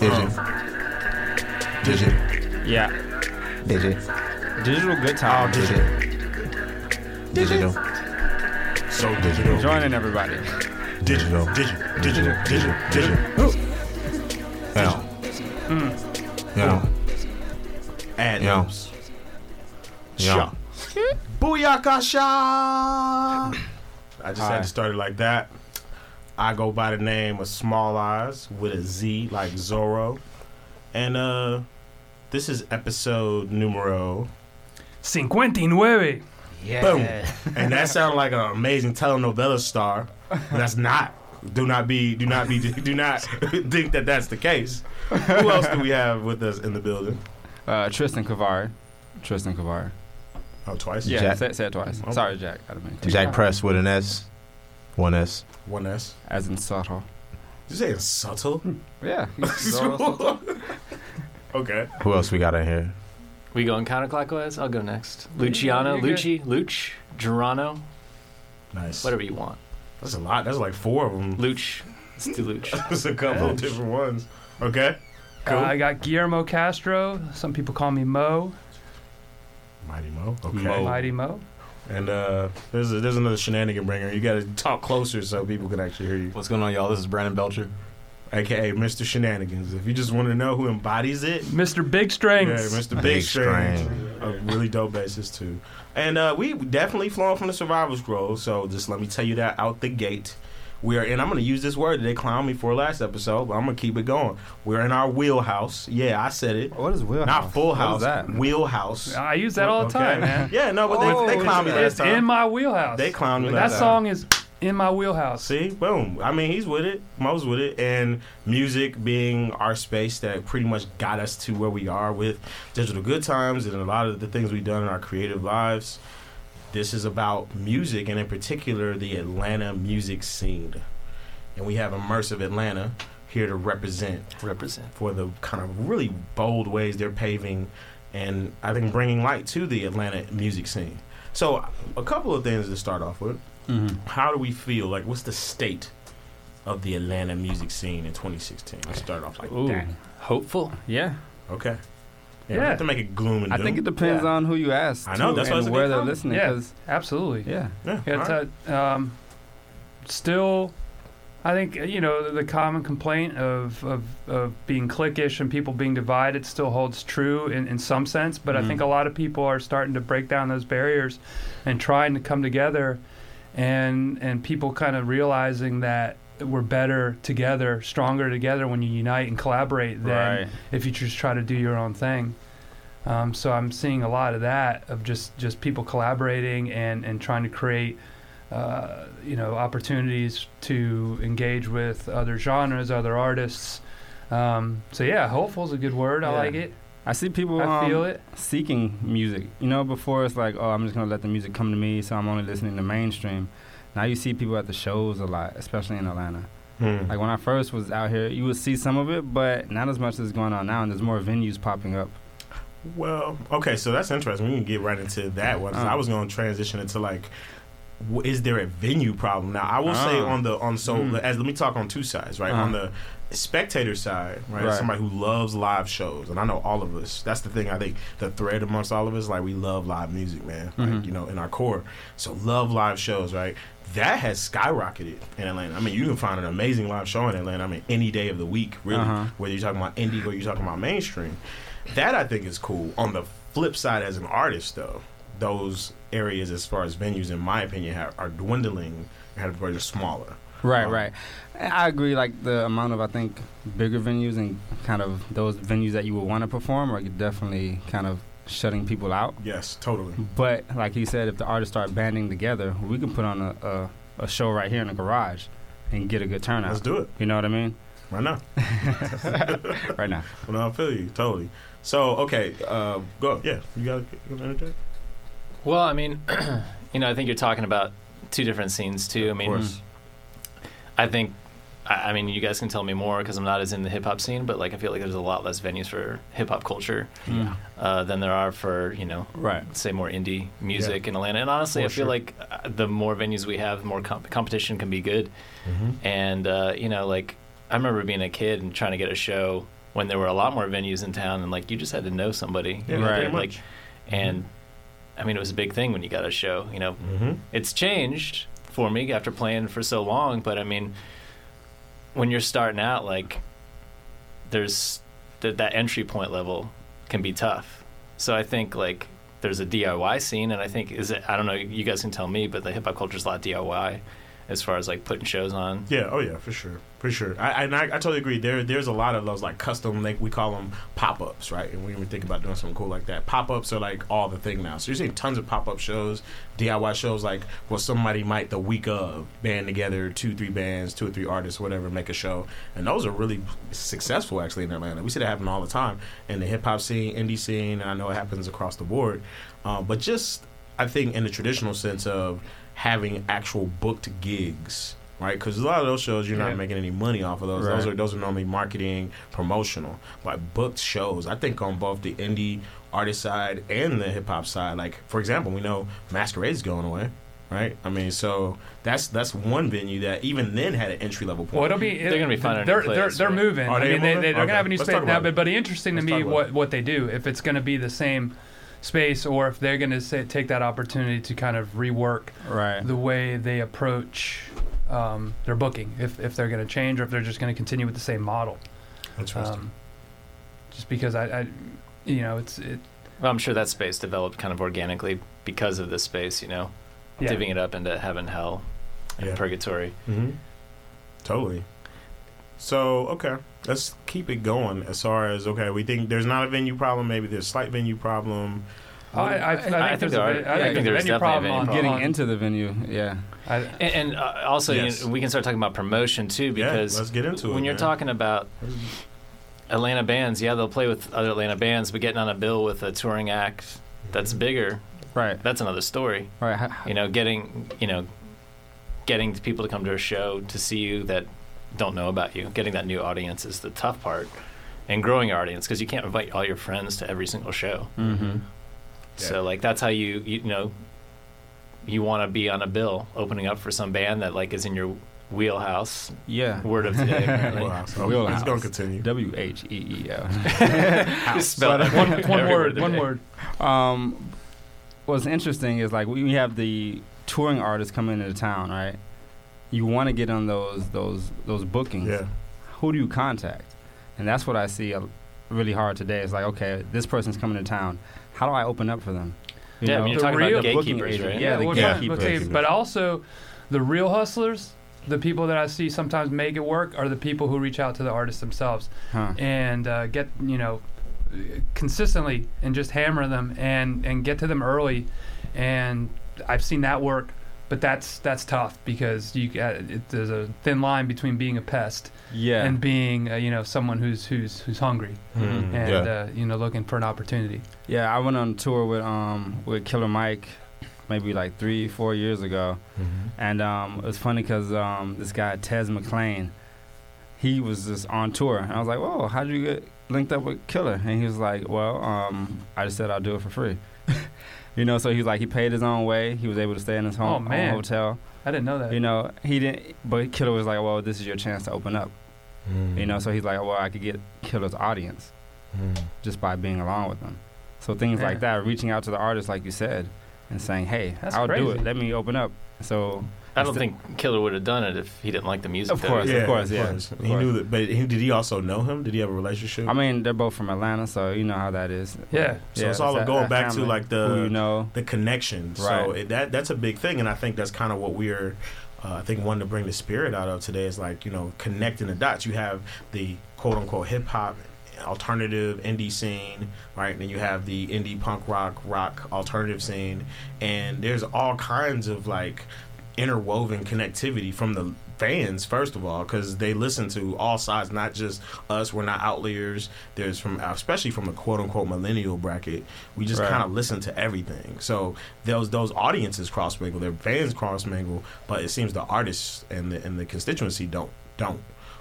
Digit. Digit. Yeah. Digit. Digital good time. Digit. Digital. So digital. Joining everybody. Digital. Digital. Digital. Digital. Digital. Yeah. Hmm. Yeah. Ad Yeah. Yeah. Booyakasha! I just Hi. had to start it like that. I go by the name of Small Eyes with a Z like Zorro. And uh this is episode numero 59. boom. And that sounded like an amazing telenovela star. That's not. Do not be do not be do not think that that's the case. Who else do we have with us in the building? Uh, Tristan Kavari. Tristan Kavari. Oh, twice? Yeah, Jack. say, say it twice. Okay. Sorry, Jack. I don't mean to. Jack Press with an S. One S. One S. As in subtle. You saying subtle? Yeah. okay. Who else we got in here? We going counterclockwise? I'll go next. Luciano, you're. Lucci, Luch, Gerano, Nice. whatever you want. That's a lot. That's like four of them. Luch. Let's do Luch. There's a couple of different ones. Okay. Uh, Cool. I got Guillermo Castro. Some people call me Mo. Mighty Mo. Okay. Mo. Mighty Mo. And uh, there's a, there's another shenanigan bringer. You got to talk closer so people can actually hear you. What's going on, y'all? This is Brandon Belcher. AKA Mr. Shenanigans. If you just want to know who embodies it, Mr. Big yeah, Mr. Big, Big Strings. Strings. A really dope bassist too. And uh, we definitely flowing from the survival scroll. So just let me tell you that out the gate. We are, and I'm going to use this word that they clowned me for last episode, but I'm going to keep it going. We're in our wheelhouse. Yeah, I said it. What is wheelhouse? Not full What is house. that? Wheelhouse. I use that all the Okay. time, man. Yeah, no, but Oh, they, they oh, clowned me last time. in my wheelhouse. They clowned me that last time. song is in my wheelhouse. See, boom. I mean, he's with it. Mo's with it, and music being our space that pretty much got us to where we are with digital good times and a lot of the things we've done in our creative lives. This is about music, and in particular, the Atlanta music scene. And we have Immersive Atlanta here to represent Represent. for the kind of really bold ways they're paving and I think bringing light to the Atlanta music scene. So, a couple of things to start off with Mm-hmm. how do we feel? Like, what's the state of the Atlanta music scene in 2016? Let's start off like Ooh. that. Hopeful. Yeah. Okay. Yeah. Yeah. To make it gloom and I think it depends Yeah. on who you ask. I know, too, that's why and it's a where they're comment. listening. Yeah. 'cause- Absolutely. yeah. Yeah. Yeah, right. a, um, still, I think uh, you know the, the common complaint of, of of being cliquish and people being divided still holds true in, in some sense. But I think mm. a lot of people are starting to break down those barriers and trying to come together, and and people kind of realizing that we're better together, stronger together when you unite and collaborate than Right. if you just try to do your own thing. Um, so I'm seeing a lot of that of just just people collaborating and and trying to create uh, you know opportunities to engage with other genres, other artists. Um, so yeah, hopeful is a good word. I Yeah. like it. I see people I feel um, it. seeking music. You know, before it's like, oh, I'm just gonna let the music come to me, so I'm only listening to mainstream. Now you see people at the shows a lot, especially in Atlanta. Hmm. Like when I first was out here, you would see some of it, but not as much as going on now, and there's more venues popping up. Well, okay, so that's interesting. We can get right into that one. Uh. I was going to transition into like, is there a venue problem? Now, I will say Uh. on the on so Mm. as let me talk on two sides, right? Uh. On the spectator side, right? Right. Somebody who loves live shows, and I know all of us. That's the thing. I think the thread amongst all of us, like we love live music, man. Like Mhm. you know, in our core, so love live shows, right? That has skyrocketed in Atlanta. I mean, you can find an amazing live show in Atlanta. I mean, any day of the week, really. Uh-huh. Whether you're talking about indie or you're talking about mainstream, that I think is cool. On the flip side, as an artist, though, those areas, as far as venues, in my opinion, have, are dwindling and have become smaller. Right, Um, right. I agree. Like the amount of I think bigger venues and kind of those venues that you would want to perform are definitely kind of shutting people out. Yes, totally. But like he said, if the artists start banding together, we can put on a, a, a show right here in the garage and get a good turnout. Let's do it You know what I mean? right now. right now. Well, no, I feel you totally. So, okay, uh, go. Yeah, you got to interject. Well, I mean, you know, I think you're talking about two different scenes too. I mean, course. I think, I, I mean, you guys can tell me more because I'm not as in the hip hop scene, but like I feel like there's a lot less venues for hip hop culture Mm. uh, than there are for you know, Right. say more indie music in Atlanta. And honestly, For I feel sure. like uh, the more venues we have, the more comp- competition can be good. Mm-hmm. And uh, you know, like I remember being a kid and trying to get a show when there were a lot more venues in town, and like you just had to know somebody, Yeah, Right. Like, much. and I mean, it was a big thing when you got a show. You know, hmm it's changed for me after playing for so long. But I mean, when you're starting out, like there's that that entry point level can be tough. So I think like there's a DIY scene, and I think is it I don't know. You guys can tell me, but the hip hop culture is a lot DIY as far as like putting shows on. Yeah, oh yeah, for sure, for sure. I, and I, I totally agree. There, there's a lot of those like custom, like we call them pop ups, right? And when we think about doing something cool like that, pop ups are like all the thing now. So you're seeing tons of pop up shows, DIY shows, like where somebody might the week of band together, two, three bands, two or three artists, whatever, make a show, and those are really successful actually in Atlanta. We see that happen all the time in the hip hop scene, indie scene, and I know it happens across the board. Um, but just I think in the traditional sense of having actual booked gigs, right? Because a lot of those shows you're Yeah. not making any money off of those. Those are those are normally marketing, promotional. But booked shows, I think on both the indie artist side and the hip hop side. Like for example, we know Masquerade's going away. Right, I mean, so that's that's one venue that even then had an entry level point. Well, it'll be They're gonna be finding They're new they're, place, they're right? moving. Are I they mean, they, moving? they, they're Okay. gonna have a new Let's space now. But but interesting Let's to me talk about what what they do. If it's gonna be the same space, or if they're gonna take that opportunity to kind of rework Right. the way they approach um, their booking. If if they're gonna change, or if they're just gonna continue with the same model. Interesting. Um, just because I, I, you know, it's it. Well, I'm sure that space developed kind of organically because of this space. You know, Yeah. divvying it up into heaven, hell, and Yeah. purgatory. hmm Totally. So okay, let's keep it going. As far as okay, we think there's not a venue problem. Maybe there's a slight venue problem. I, I, I, think I think there's there a, are- ve- I I think think there's there's a venue definitely a problem venue on. Getting on- into the venue, yeah. I, And, and uh, also, Yes. you know, we can start talking about promotion too, Yeah, because let's get into it. when you're man. talking about Atlanta bands, yeah, they'll play with other Atlanta bands, but getting on a bill with a touring act that's bigger, Right. that's another story. Right. You know, getting you know, getting people to come to a show to see you that don't know about you, getting that new audience is the tough part, and growing your audience because you can't invite all your friends to every single show. Mm-hmm. So like that's how you you know you want to be on a bill opening up for some band that like is in your wheelhouse. Yeah. Word of today. apparently. Wow, Wheelhouse. it's gonna continue. W H E E L. Just spell it. one, one word, of one day. word. Um, what's interesting is like we have the touring artists coming into town, right? You want to get on those those those bookings. Yeah, Who do you contact? And that's what I see uh, really hard today. It's like, okay, this person's coming to town. How do I open up for them? You Yeah, I mean, you're The talking real- about booking gatekeepers, agent. right? Yeah, the well, yeah. gatekeepers. okay, but also the real hustlers, the people that I see sometimes make it work, are the people who reach out to the artists themselves Huh. and uh, get you know consistently and just hammer them and and get to them early, and I've seen that work. But that's that's tough because you uh, it, there's a thin line between being a pest Yeah. and being uh, you know someone who's who's who's hungry Mhm. and Yeah. uh, you know looking for an opportunity. yeah, I went on tour with um with Killer Mike, maybe like three four years ago, and um it was funny because um this guy Tez McClain, he was just on tour, and I was like, whoa, how'd you get linked up with Killer? And he was like, well, um I just said I'll do it for free. You know, so he was like, he paid his own way. He was able to stay in his home, Oh, man. hotel. I didn't know that. You know, he didn't, but Killer was like, well, this is your chance to open up. You know, so he's like, well, I could get Killer's audience just by being along with them. So things like that, reaching out to the artist, like you said, and saying, hey, That's I'll do it. Let me open up. So, I don't think Killer would have done it if he didn't like the music. Of though. course, yeah, of course, yeah, course. of He course. knew that, but he, did he also know him? Did he have a relationship? I mean, they're both from Atlanta, so you know how that is. Yeah. So it's all that- going that back to, like, the- you know. the connection. So Right. it, that that's a big thing, and I think that's kind of what we're. Uh, I think wanting to bring the spirit out of today is like you know connecting the dots. You have the quote unquote hip hop alternative indie scene, right? And then you have the indie punk rock rock alternative scene, and there's all kinds of like interwoven connectivity from the fans first of all because they listen to all sides not just us we're not outliers there's from especially from the quote unquote millennial bracket we just Right. kind of listen to everything so those those audiences cross mingle their fans cross mingle but it seems the artists and the and the constituency don't don't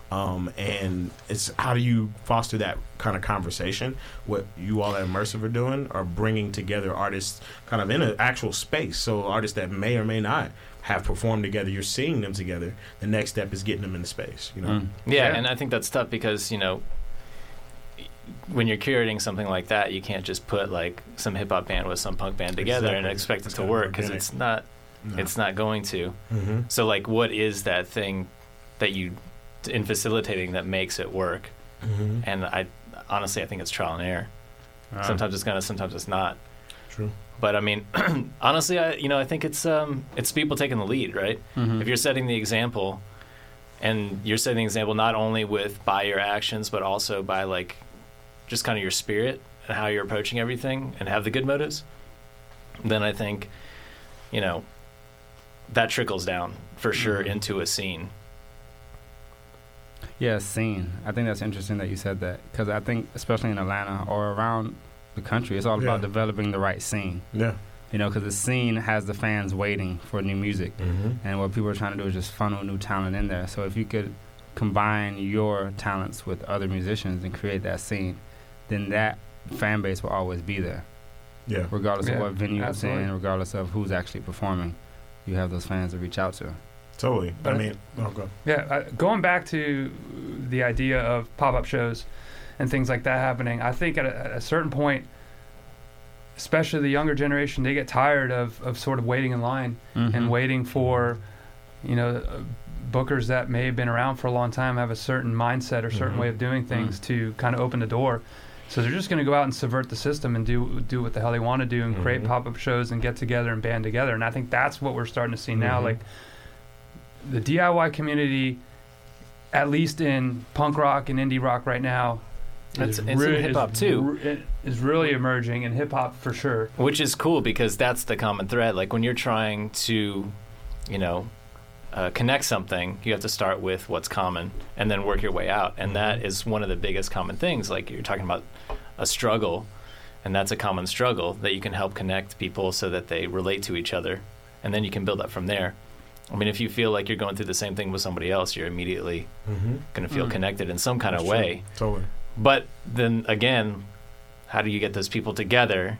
um, and it's how do you foster that kind of conversation? What you all at Immersive are doing are bringing together artists kind of in an actual space. So artists that may or may not have performed together, you're seeing them together. The next step is getting them in the space. You know, Mm. Yeah, Yeah. and I think that's tough because you know when you're curating something like that, you can't just put like some hip hop band with some punk band together and expect it It's to gotta work because it's not. No. It's not going to. hmm So like, what is that thing that you in facilitating that makes it work? hmm And I honestly, I think it's trial and error. Uh, Sometimes it's gonna, sometimes it's not. True. But I mean, honestly, I you know I think it's um it's people taking the lead, right? mhm. If you're setting the example, and you're setting the example not only with by your actions, but also by like just kind of your spirit and how you're approaching everything, and have the good motives, then I think, you know, that trickles down for sure Mhm. into a scene. Yeah, scene. I think that's interesting that you said that because I think, especially in Atlanta or around the country, it's all about Yeah. developing the right scene. Yeah. You know, because the scene has the fans waiting for new music, hmm and what people are trying to do is just funnel new talent in there. So if you could combine your talents with other musicians and create that scene, then that fan base will always be there, Yeah. regardless of what venue it's absolutely. in, regardless of who's actually performing. You have those fans to reach out to. Totally. But I mean, oh, go. Yeah, uh, going back to the idea of pop-up shows and things like that happening, I think at a, at a certain point, especially the younger generation, they get tired of, of sort of waiting in line Mm-hmm. and waiting for, you know, bookers that may have been around for a long time have a certain mindset or certain Mhm. way of doing things to kind of open the door. So they're just going to go out and subvert the system and do do what the hell they want to do and create Mhm. pop-up shows and get together and band together. And I think that's what we're starting to see now. Mhm. Like the DIY community, at least in punk rock and indie rock right now, That's- is it's in hip-hop, too. re- is really emerging in hip hop for sure. Which is cool because that's the common thread. Like when you're trying to, you know, uh, connect something, you have to start with what's common and then work your way out. And that is one of the biggest common things. Like you're talking about a struggle, and that's a common struggle that you can help connect people so that they relate to each other. And then you can build up from there. I mean, if you feel like you're going through the same thing with somebody else, you're immediately hmm going to feel Mm. connected in some kind of That's true. way. Totally. But then again, how do you get those people together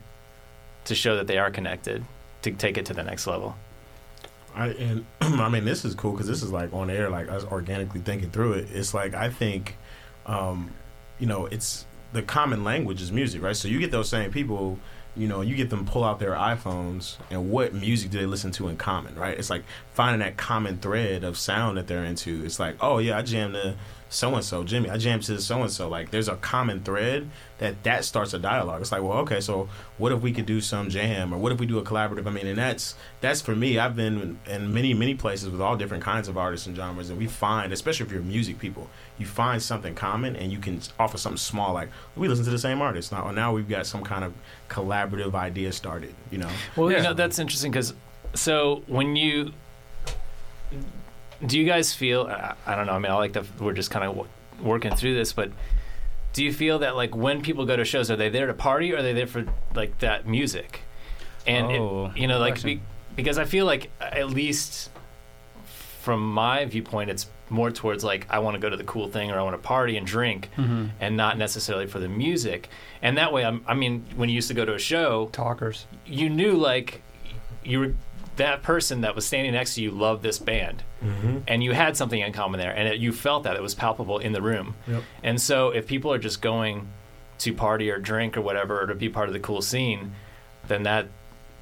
to show that they are connected to take it to the next level? I and I mean this is cool because this is like on air, like us organically thinking through it. It's like I think, um, you know, it's the common language is music, right? So you get those same people, you know, you get them pull out their iPhones and what music do they listen to in common, right? It's like finding that common thread of sound that they're into. It's like, oh yeah, I jammed to so and so, Jimmy. I jammed to so and so. Like there's a common thread that that starts a dialogue. It's like, well, okay, so what if we could do some jam, or what if we do a collaborative? I mean, and that's that's for me. I've been in, in many many places with all different kinds of artists and genres, and we find, especially if you're music people, you find something common, and you can offer something small. Like we listen to the same artist now. Now we've got some kind of collaborative idea started. You know, Well, Yeah. you know that's interesting because so when you do you guys feel I, I don't know I mean I like that we're just kind of w- working through this but do you feel that like when people go to shows are they there to party or are they there for like that music and it- Oh, you know like be, because I feel like at least from my viewpoint it's more towards like I want to go to the cool thing or I want to party and drink Mm-hmm. and not necessarily for the music and that way I'm, I mean when you used to go to a show Talkers. you knew like you were that person that was standing next to you loved this band mm-hmm. and you had something in common there and it, you felt that it was palpable in the room Yep. and so if people are just going to party or drink or whatever or to be part of the cool scene then that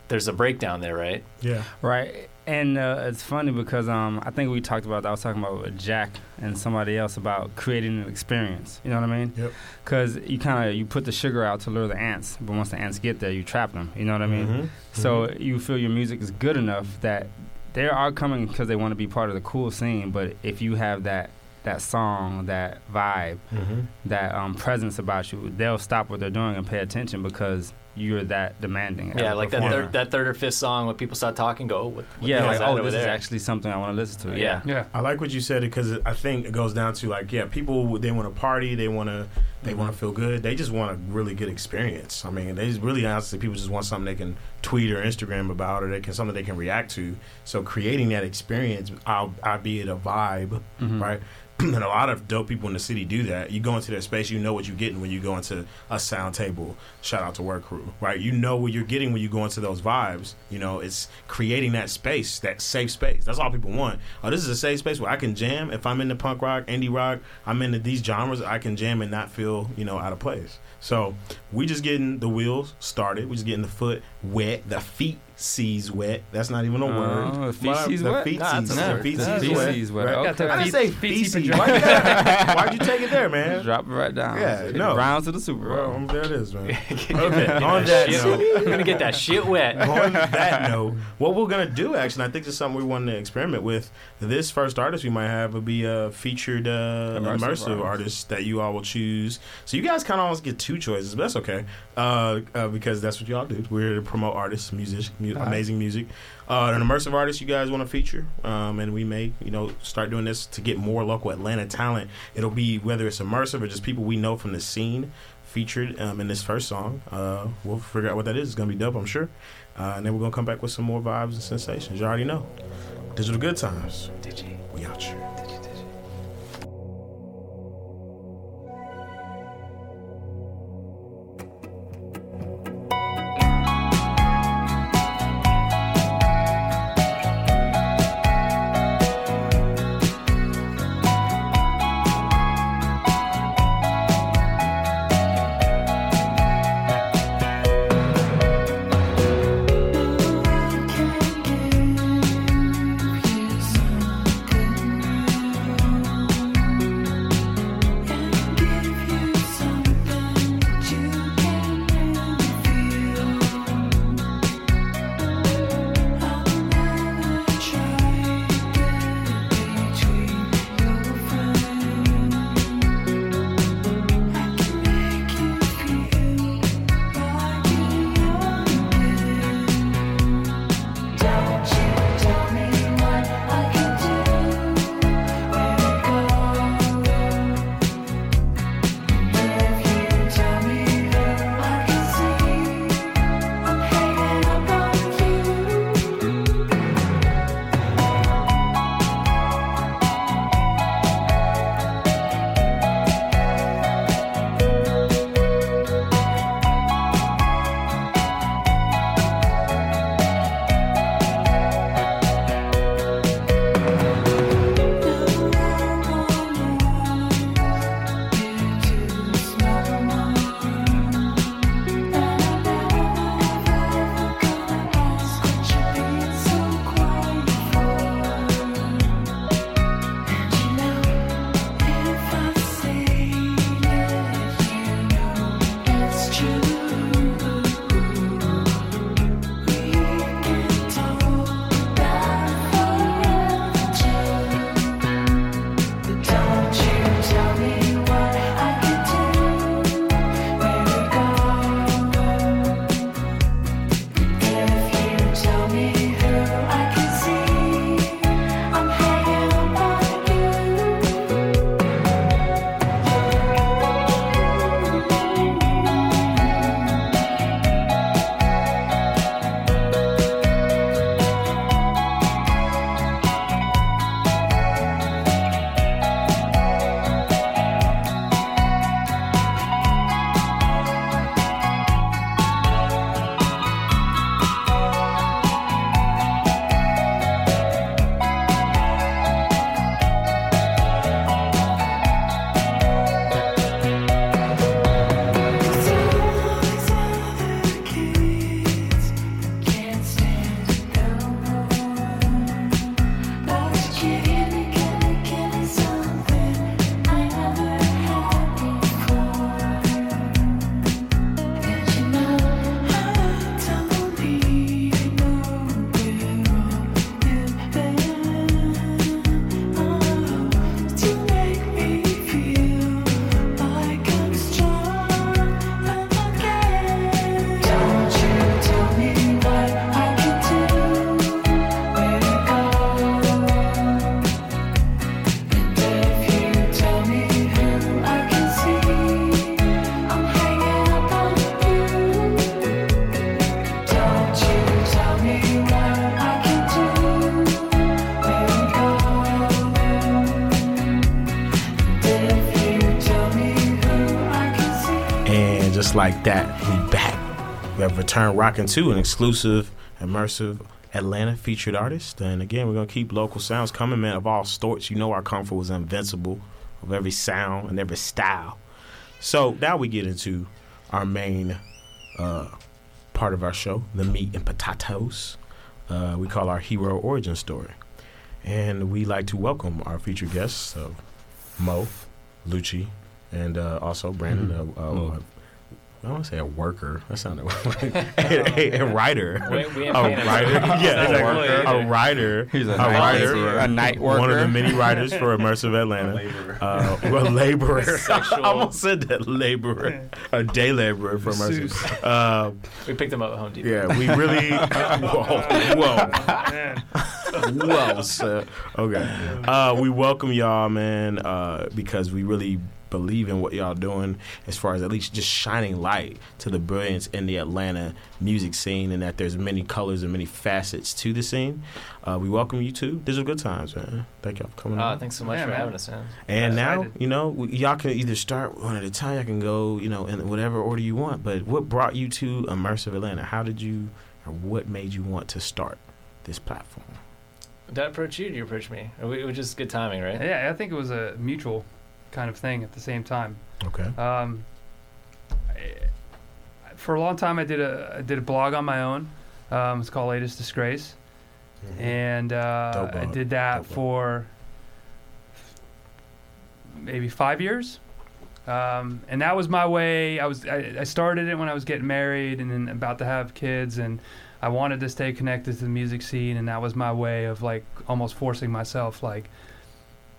there's a breakdown there right yeah, Right. And uh, it's funny because um, I think we talked about, I was talking about with Jack and somebody else about creating an experience. You know what I mean? Yep. Because you kind of, you put the sugar out to lure the ants, but once the ants get there, you trap them. You know what I mean? Mhm. So you feel your music is good enough that they are coming because they want to be part of the cool scene. But if you have that that song, that vibe, Mhm. that um, presence about you, they'll stop what they're doing and pay attention because you're that demanding. yeah like that third, that third or fifth song when people start talking go oh, what, what Yeah, like oh, over this is there? actually something I want to listen to. yeah Yeah. I like what you said because I think it goes down to like yeah, people they want to party, they want to they want to feel good, they just want a really good experience. I mean, they just really honestly people just want something they can tweet or Instagram about, or they can something they can react to. So creating that experience, I'll, albeit a vibe, Mhm. right? and a lot of dope people in the city do that. You go into that space, you know what you're getting when you go into a sound table. Shout out to Work Crew, right? You know what you're getting when you go into those vibes. You know, it's creating that space, that safe space. That's all people want. Oh, this is a safe space where I can jam. If I'm into punk rock, indie rock, I'm into these genres, I can jam and not feel, you know, out of place. So we just getting the wheels started. We just getting the foot wet, the feet seas wet. That's not even a word. Oh, feces the wet? feet Nah, seas, the a- feet that's seas a- wet. feces wet. Right? Okay. I didn't say feety feces. pajamas. Why you, gotta- why'd you take it there, man? Drop it right down. Yeah, Hit no. it Rounds to the Super Bowl. Well, Bowl. there it is, man. okay, on that note, I'm gonna get that shit wet. on that note, what we're gonna do actually, I think it's something we want to experiment with. This first artist we might have will be a featured uh, Immersive immersive, artist. artist that you all will choose. So you guys kind of almost get two choices, but that's okay uh, uh, because that's what y'all do. We're here to promote artists, music, mu- Alright. amazing music. Uh, an immersive artist you guys want to feature, um, and we may you know start doing this to get more local Atlanta talent. It'll be whether it's immersive or just people we know from the scene featured um, in this first song. Uh, we'll figure out what that is. It's gonna be dope, I'm sure. Uh, and then we're gonna come back with some more vibes and sensations. You already know. Digital Good Times. We out here. Have Return Rockin' 2, an exclusive, immersive Atlanta featured artist. And again, we're going to keep local sounds coming, man, of all sorts. You know our comfort was invincible of every sound and every style. So now we get into our main uh, part of our show, the meat and potatoes. Uh, we call our hero origin story. And we like to welcome our featured guests, uh, Mo, Lucci, and uh, also Brandon, uh, uh, Mo. I don't want to say a worker. That sounded a, a, a writer. We, we A writer, yeah, exactly. employee a writer, He's a, a night writer, laborer. a night worker. one of the many writers for Immersive Atlanta. Uh, well, laborer. Sexual. I almost said that laborer, a day laborer for Immersive. Uh, We picked him up at Home Depot. yeah, we really. whoa, whoa. Man. well said. Okay. Uh, we welcome y'all, man, uh, because we really believe in what y'all doing as far as at least just shining light to the brilliance in the Atlanta music scene and that there's many colors and many facets to the scene. Uh, we welcome you too. These are good times, man. Thank y'all for coming Oh, on. thanks so much Yeah, for man. having us, man. And now, Excited. you know, we- y'all can either start one at a time. Y'all can go, you know, in whatever order you want. But what brought you to Immersive Atlanta? How did you, or what made you want to start this platform? Did I approach you? Or did you approach me? It was just good timing, right? Yeah, I think it was a mutual kind of thing at the same time. Okay. Um, I- for a long time, I did a I did a blog on my own. Um, it's called Latest Disgrace, and uh, I did that Dope for maybe five years. Um, and that was my way. I was I, I started it when I was getting married and then about to have kids, and I wanted to stay connected to the music scene, and that was my way of like almost forcing myself. Like,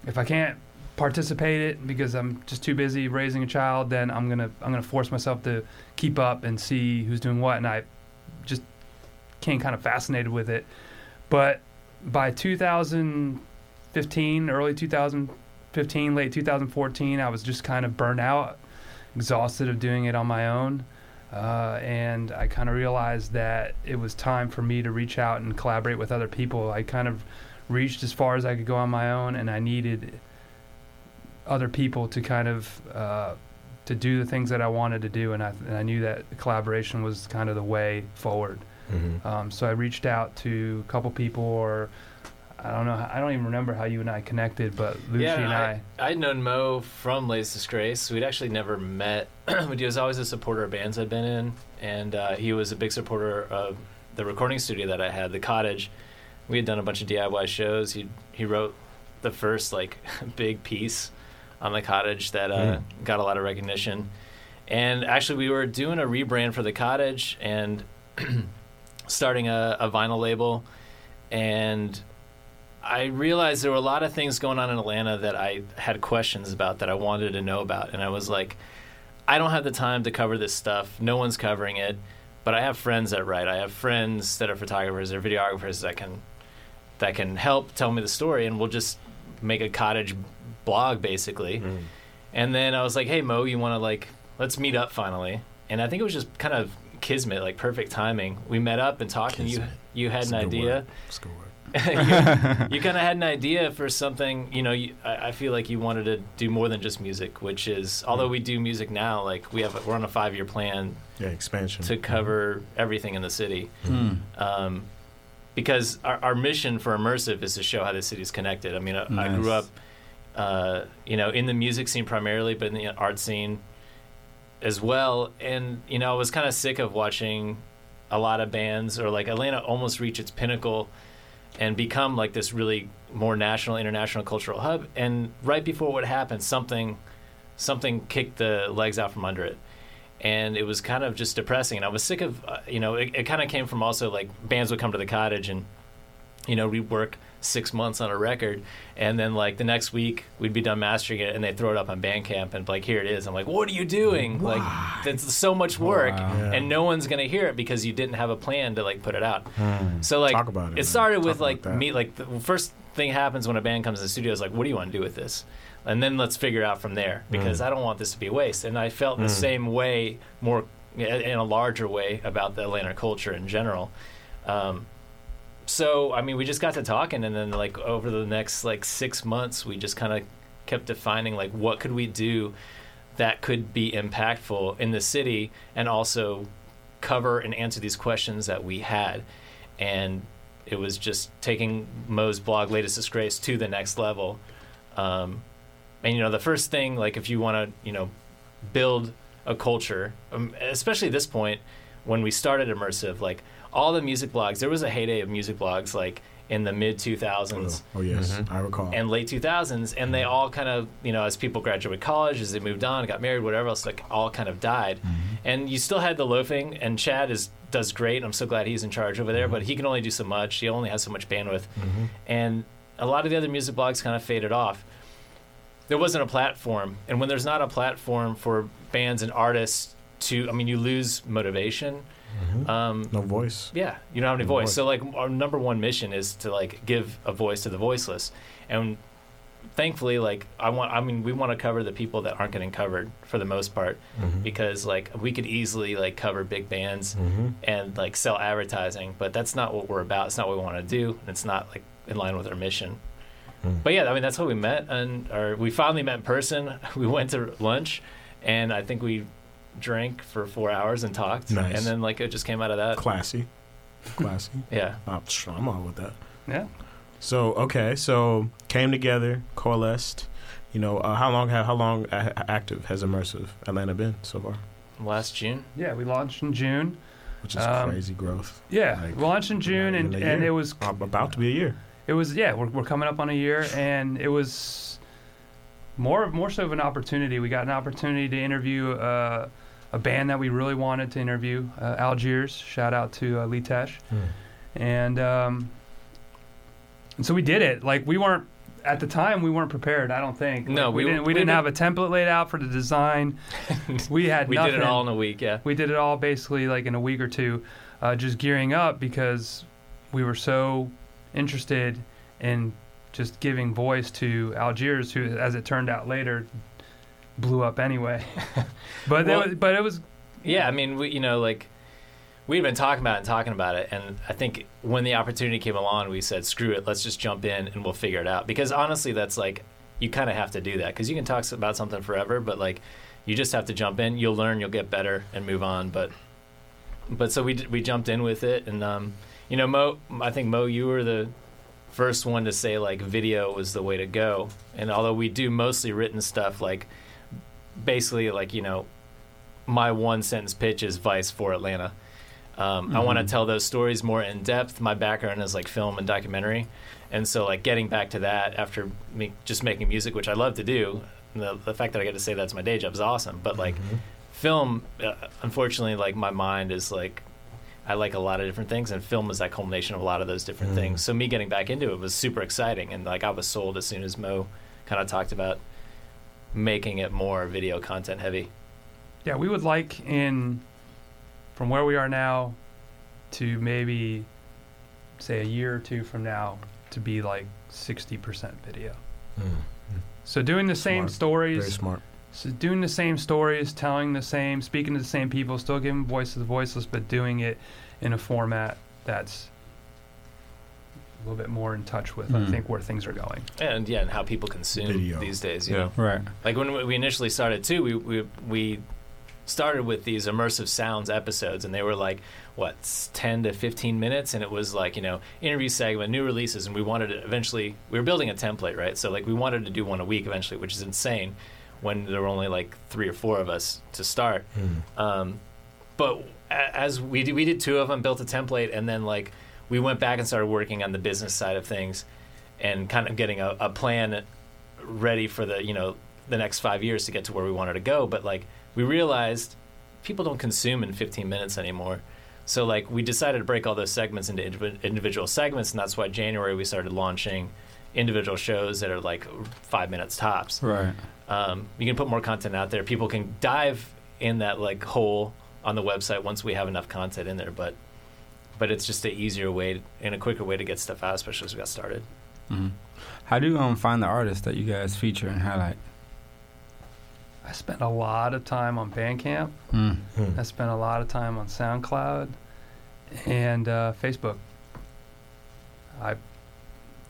if I can't participate it because I'm just too busy raising a child, then I'm gonna I'm gonna force myself to keep up and see who's doing what, and I just became kind of fascinated with it. But by 2015, early 2015, late 2014, I was just kind of burnt out, exhausted of doing it on my own. Uh, and I kind of realized that it was time for me to reach out and collaborate with other people. I kind of reached as far as I could go on my own, and I needed other people to kind of uh, to do the things that I wanted to do, and I and I knew that collaboration was kind of the way forward. Mm-hmm. Um, so I reached out to a couple people, or I don't know, I don't even remember how you and I connected, but Lucy yeah, and I. I, I'd known Mo from Latest Disgrace. We'd actually never met, but he was always a supporter of bands I'd been in, and uh, he was a big supporter of the recording studio that I had, the Cottage. We had done a bunch of DIY shows. He he wrote the first like big piece on the Cottage that uh, got a lot of recognition. And actually, we were doing a rebrand for the Cottage and starting a, a vinyl label, and I realized there were a lot of things going on in Atlanta that I had questions about that I wanted to know about. And I was like, I don't have the time to cover this stuff. No one's covering it. But I have friends that write. I have friends that are photographers or videographers that can that can help tell me the story and we'll just make a cottage blog basically. Mm-hmm. And then I was like, "Hey Mo, you want to like let's meet up finally." And I think it was just kind of kismet, like perfect timing. We met up and talked and you you had That's an idea word. That's a good word. you, you kind of had an idea for something you know you, I, I feel like you wanted to do more than just music which is although we do music now like we have a, we're on a five year plan Yeah, expansion. to cover everything in the city Hmm. um, because our, our mission for immersive is to show how the city's connected i mean I, I grew up uh, you know in the music scene primarily but in the art scene as well. And you know i was kind of sick of watching a lot of bands or like atlanta almost reach its pinnacle and become like this really more national international cultural hub. And right before what happened something something kicked the legs out from under it. And it was kind of just depressing. And i was sick of uh, you know it, it kind of came from also like bands would come to the cottage and you know we'd work six months on a record and then like the next week we'd be done mastering it and they'd throw it up on bandcamp and like here it is i'm like what are you doing like that's so much work Wow. Yeah. and no one's gonna hear it because you didn't have a plan to like put it out Hmm. so like Talk about it, man. started Talk with about like me like the first thing happens when a band comes to the studio is like what do you want to do with this and then let's figure out from there because Mm. i don't want this to be a waste and i felt the Mm. same way more in a larger way about the atlanta culture in general um, so i mean we just got to talking and then like over the next like six months we just kind of kept defining like what could we do that could be impactful in the city and also cover and answer these questions that we had. And it was just taking Mo's blog, Latest Disgrace, to the next level. Um, and, you know, the first thing, like, if you want to, you know, build a culture, um, especially at this point when we started Immersive, like, all the music blogs, there was a heyday of music blogs, like, in the mid 2000s Oh, oh, yes, Mhm. I recall. and late 2000s and they mm-hmm. all kind of you know as people graduated college as they moved on got married whatever else like all kind of died. Mm-hmm. And you still had the loafing and chad is does great i'm so glad he's in charge over there mm-hmm. but he can only do so much. He only has so much bandwidth. And a lot of the other music blogs kind of faded off. There wasn't a platform and when there's not a platform for bands and artists to i mean you lose motivation um, no voice. yeah, you don't have any No voice. voice. So like our number one mission is to like give a voice to the voiceless, and thankfully, like I want, I mean, we want to cover the people that aren't getting covered for the most part Mm-hmm. because like we could easily like cover big bands Mm-hmm. and like sell advertising, but that's not what we're about. It's not what we want to do. It's not like in line with our mission. Mm. But yeah, I mean that's how we met, and or we finally met in person. We went to lunch, and I think we drank for four hours and talked, Nice. and then like it just came out of that. Classy, classy. Yeah. I'm, I'm all with that. Yeah. So okay, so came together, coalesced. You know, uh, how long? How long a- active has Immersive Atlanta been so far? Last June. Yeah, we launched in June. Which is Um, crazy growth. Yeah, Like, we launched in June, not and, even and it was Uh, about to be a year. it was yeah we're, we're coming up on a year and it was more more so of an opportunity we got an opportunity to interview uh, a band that we really wanted to interview uh, algiers. Shout out to uh, lee Tesche and um, and so we did it. Like we weren't at the time we weren't prepared i don't think. No, Like, we, we- didn't we, we didn't did- have a template laid out for the design. We had We nothing did it all in a week, yeah. we did it all basically like in a week or two, uh, just gearing up because we were so interested in just giving voice to Algiers, who, as it turned out later, blew up anyway. but Well- was, but it was Yeah, I mean, we, you know, like we'd been talking about it and talking about it, and I think when the opportunity came along, we said, "Screw it, let's just jump in and we'll figure it out." Because honestly, that's like you kind of have to do that because you can talk about something forever, but like you just have to jump in. You'll learn, you'll get better, and move on. But but so we we jumped in with it, and um, you know, Mo, I think Mo, you were the first one to say like video was the way to go, and although we do mostly written stuff, like basically like you know my one sentence pitch is Vice for Atlanta. Um, I want to tell those stories more in depth. My background is like film and documentary, and so like getting back to that after me just making music, which I love to do. The, the fact that I get to say that's my day job is awesome. But like film, uh, unfortunately, like my mind is like I like a lot of different things, and film is that culmination of a lot of those different Mm. things. So me getting back into it was super exciting, and like I was sold as soon as Mo kind of talked about making it more video content heavy. yeah we would like in from where we are now to maybe say a year or two from now to be like 60% video. Hmm. So doing the same Smart. stories Very smart. So doing the same stories, telling the same, speaking to the same people, still giving voice to the voiceless, but doing it in a format that's a little bit more in touch with, I Mm. think, where things are going. and yeah, and how people consume Video. these days. You Yeah. know? Right. like when we initially started too, we we we started with these immersive sounds episodes, and they were like what ten to fifteen minutes, and it was like you know interview segment, new releases, and we wanted to eventually we were building a template, right? So like we wanted to do one a week eventually, which is insane when there were only like three or four of us to start. Um, but as we did, we did two of them, built a template, and then like we went back and started working on the business side of things, and kind of getting a, a plan ready for the you know the next five years to get to where we wanted to go. But like we realized people don't consume in 15 minutes anymore. So like we decided to break all those segments into individual segments, and that's why January we started launching individual shows that are like five minutes tops Right. um, you can put more content out there. People can dive in that like hole on the website once we have enough content in there. But but it's just an easier way and a quicker way to get stuff out, especially as we got started. hmm How do you um find the artists that you guys feature and highlight? I spent a lot of time on Bandcamp. Mm. I spent a lot of time on SoundCloud and uh, Facebook. I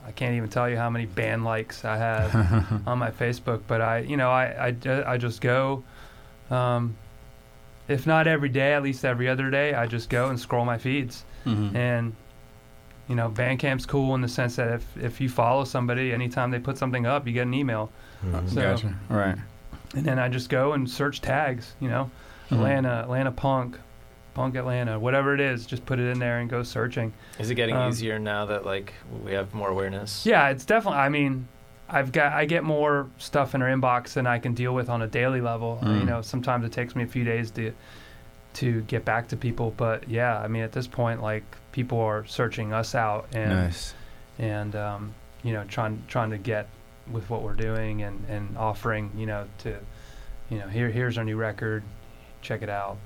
I can't even tell you how many band likes I have on my Facebook, but I, you know, I, I, I just go, um, if not every day, at least every other day, I just go and scroll my feeds. Mhm. And, you know, Bandcamp's cool in the sense that if, if you follow somebody, anytime they put something up, you get an email. Mhm. So- gotcha. Right. And then I just go and search tags, you know, Mhm. Atlanta, Atlanta punk, punk Atlanta, whatever it is, just put it in there and go searching. Is it getting Um, easier now that like we have more awareness? Yeah, it's definitely. I mean, I've got I get more stuff in our inbox than I can deal with on a daily level. Mm. You know, sometimes it takes me a few days to to get back to people, but yeah, I mean, at this point, like people are searching us out and Nice. and um, you know trying trying to get with what we're doing and and offering you know to you know here here's our new record, check it out.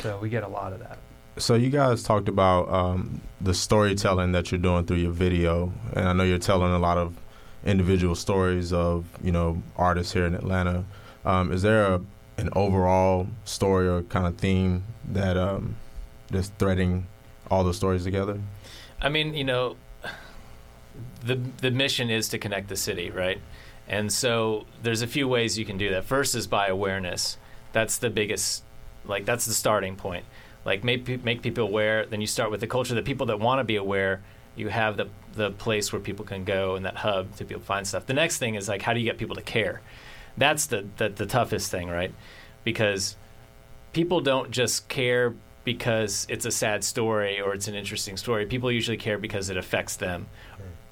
So we get a lot of that. So you guys talked about um, the storytelling that you're doing through your video, and I know you're telling a lot of individual stories of you know artists here in Atlanta. Um, is there a, an overall story or kind of theme that um, that's threading all the stories together? I mean, you know, the the mission is to connect the city, right? And so there's a few ways you can do that. First is by awareness. That's the biggest, like that's the starting point. Like make make people aware. Then you start with the culture. The people that want to be aware, you have the the place where people can go and that hub to be able to find stuff. The next thing is like how do you get people to care? That's the the, the toughest thing, right? Because people don't just care because it's a sad story or it's an interesting story. People usually care because it affects them.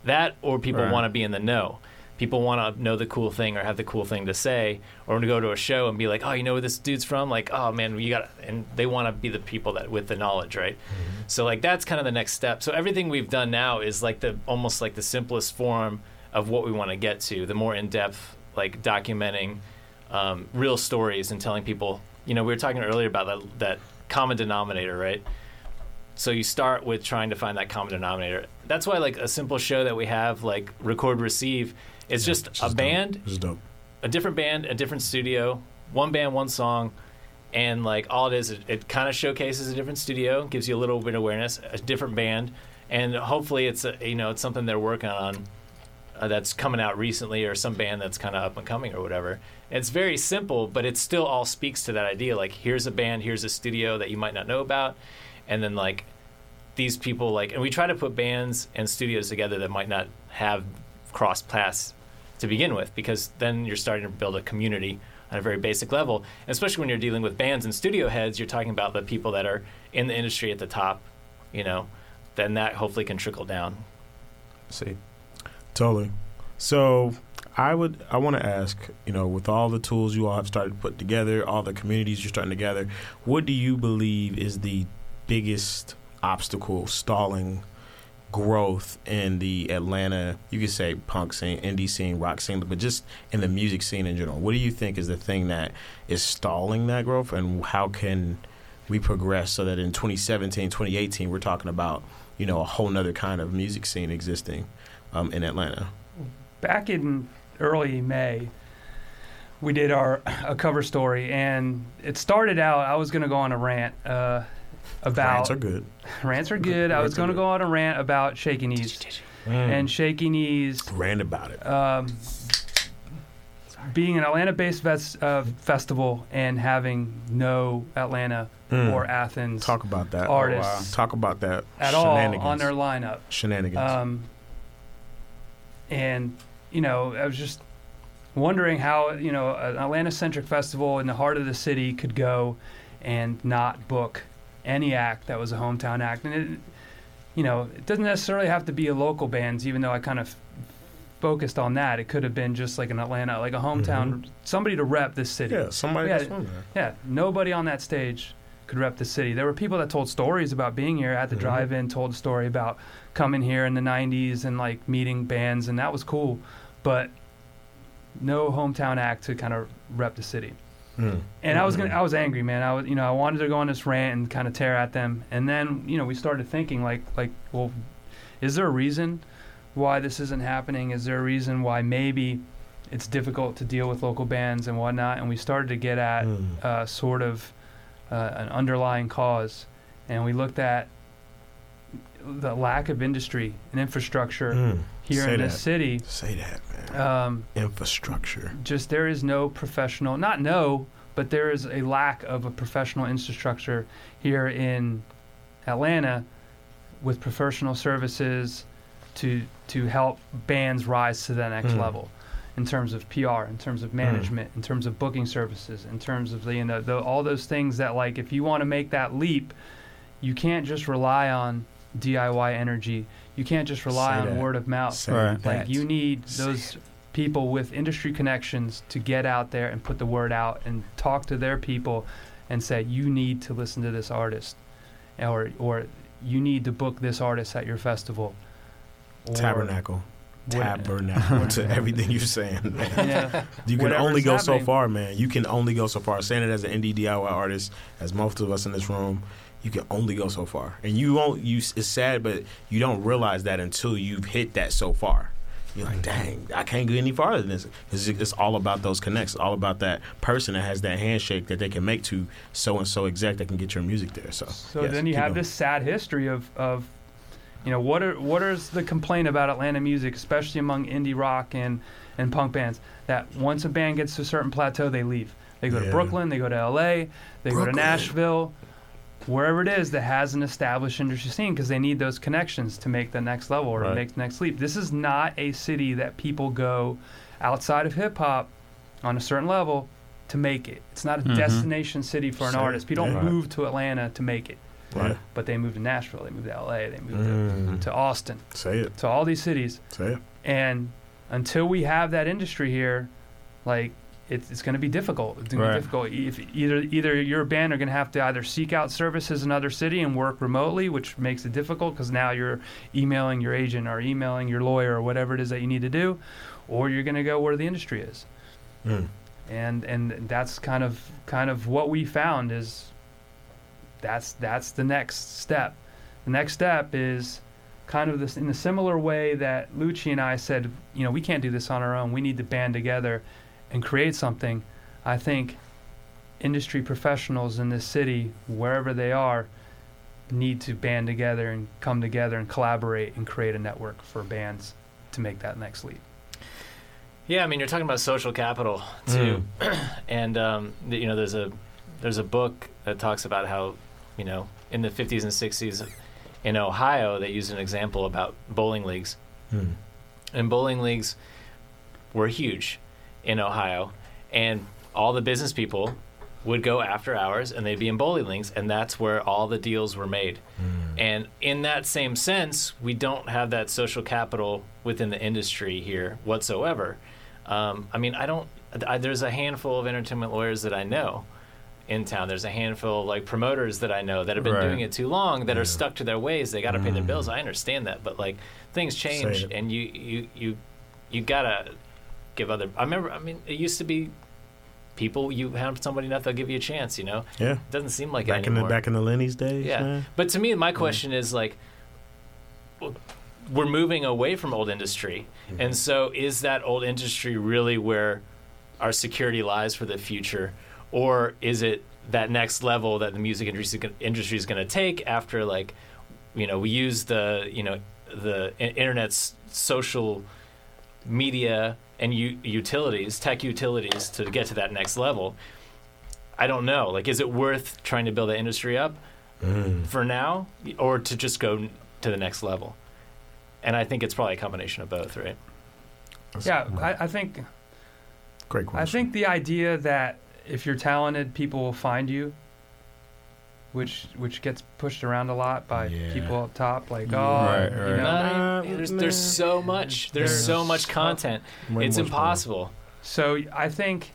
That or people Right. want to be in the know. People want to know the cool thing or have the cool thing to say, or want to go to a show and be like, "Oh, you know where this dude's from?" Like, "Oh man, you got," and they want to be the people that with the knowledge, right? Mm-hmm. So like that's kind of the next step. So everything we've done now is like the almost like the simplest form of what we want to get to. The more in depth, like documenting um, real stories and telling people. You know, we were talking earlier about that that common denominator, right? So you start with trying to find that common denominator. That's why like a simple show that we have, like record receive, is just a dope. band a different band, a different studio, one band, one song, and like all it is, it, it kind of showcases a different studio, gives you a little bit of awareness, a different band, and hopefully it's a, you know it's something they're working on uh, that's coming out recently or some band that's kind of up and coming or whatever. It's very simple, but it still all speaks to that idea. Like here's a band, here's a studio that you might not know about, and then like these people like, and we try to put bands and studios together that might not have cross paths to begin with, because then you're starting to build a community on a very basic level. And especially when you're dealing with bands and studio heads, you're talking about the people that are in the industry at the top, you know, then that hopefully can trickle down. See, Totally. So I would I want to ask, you know, with all the tools you all have started to put together, all the communities you're starting to gather, what do you believe is the biggest obstacle stalling growth in the Atlanta, you could say punk scene, indie scene, rock scene, but just in the music scene in general? What do you think is the thing that is stalling that growth and how can we progress so that in 2017, 2018 we're talking about, you know, a whole nother kind of music scene existing um, in Atlanta? back in early May, we did our a cover story, and it started out. I was going to go on a rant uh, about Rants are good. rants are good. I was going to go on a rant about shaky knees and shaky knees. rant about it. Um, being an Atlanta-based ves- uh, festival and having no Atlanta Mm. or Athens Talk about that. artists Talk about that. at all on their lineup. shenanigans. Um, and you know, I was just wondering how you know an Atlanta-centric festival in the heart of the city could go and not book any act that was a hometown act, and it, you know, it doesn't necessarily have to be a local bands. Even though I kind of focused on that, it could have been just like an Atlanta, like a hometown, somebody to rep this city. yeah, somebody yeah. Yeah, nobody on that stage could rep the city. There were people that told stories about being here at the Mhm. drive-in, told a story about coming here in the '90s and like meeting bands, and that was cool. But no hometown act to kind of rep the city. Mm. And I was gonna, Mhm. I was angry, man. I was, you know, I wanted to go on this rant and kind of tear at them. And then, you know, we started thinking like, like, well, is there a reason why this isn't happening? Is there a reason why maybe it's difficult to deal with local bands and whatnot? And we started to get at Mm. uh, sort of uh, an underlying cause, and we looked at the lack of industry and infrastructure Mm. here in this that. city. Say that, man. Um, Infrastructure. just there is no professional, not no, but there is a lack of a professional infrastructure here in Atlanta with professional services to to help bands rise to the next Mm. level in terms of PR, in terms of management, in terms of booking services, in terms of the, you know the, all those things that like if you want to make that leap, you can't just rely on DIY energy. You can't just rely on word of mouth. Say Right. that. Like you need Say those people with industry connections to get out there and put the word out and talk to their people and say you need to listen to this artist or or you need to book this artist at your festival. Or Tabernacle. Tabernacle to everything you're saying. Man. Yeah. You can Whatever's only go so far, man. You can only go so far. Saying it as an indie DIY artist, as most of us in this room, you can only go so far. And you won't. You it's sad, but you don't realize that until you've hit that so far. You're like, mm-hmm. dang, I can't go any farther than this. It's, it's all about those connects. All about that person that has that handshake that they can make to so and so exec that can get your music there. So, So yes, then you have going. this sad history of, of you know what are what is the complaint about Atlanta music, especially among indie rock and and punk bands, that once a band gets to a certain plateau, they leave. They go to Brooklyn, they go to L.A., they go to Nashville, wherever it is that has an established industry scene, because they need those connections to make the next level or Right. make the next leap. This is not a city that people go outside of hip hop on a certain level to make it. It's not a Mhm. destination city for an it. artist. People don't move to Atlanta to make it Right. but they move to Nashville, they move to LA, they move Mm. to, to Austin, Say it. to all these cities. Say it. And until we have that industry here, like it's, it's going to be difficult. It's going Right. to be difficult. If either either your band are going to have to either seek out services in another city and work remotely, which makes it difficult because now you're emailing your agent or emailing your lawyer or whatever it is that you need to do, or you're going to go where the industry is. Mm. And and that's kind of kind of what we found is that's that's the next step. The next step is kind of this in a similar way that Lucci and I said, you know, we can't do this on our own. We need to band together and create something. I think industry professionals in this city, wherever they are, need to band together and come together and collaborate and create a network for bands to make that next leap. Yeah, I mean, you're talking about social capital too, Mm. and um, th- you know, there's a there's a book that talks about how, you know, in the 50s and 60s in Ohio, they used an example about bowling leagues, Mm. and bowling leagues were huge in Ohio, and all the business people would go after hours and they'd be in bowling links, and that's where all the deals were made. Mm. And in that same sense, we don't have that social capital within the industry here whatsoever. Um, I mean, I don't. I, there's a handful of entertainment lawyers that I know in town. There's a handful of like promoters that I know that have been Right. doing it too long that Yeah. are stuck to their ways. They got to pay their Mm. bills. I understand that, but like things change, and you you you you gotta give other. I remember. I mean, it used to be people you have somebody enough they'll give you a chance. You know, Yeah. it doesn't seem like Back it in the back in the Lenny's days. Yeah. man. But to me, my question is like, we're moving away from old industry, mm-hmm. and so is that old industry really where our security lies for the future, or is it that next level that the music industry industry is going to take after like, you know, we use the you know the internet's social media and u- utilities, tech utilities, to get to that next level. I don't know. Like, is it worth trying to build the industry up? Mm. for now or to just go n- to the next level? And I think it's probably a combination of both, right? That's- Yeah, I, I think great question. I think the idea that if you're talented, people will find you, which which gets pushed around a lot by Yeah. people up top, like Yeah. oh, Right, you know. Nah, there's, there's so much. There's, There's so much content. Way it's much more. impossible. So I think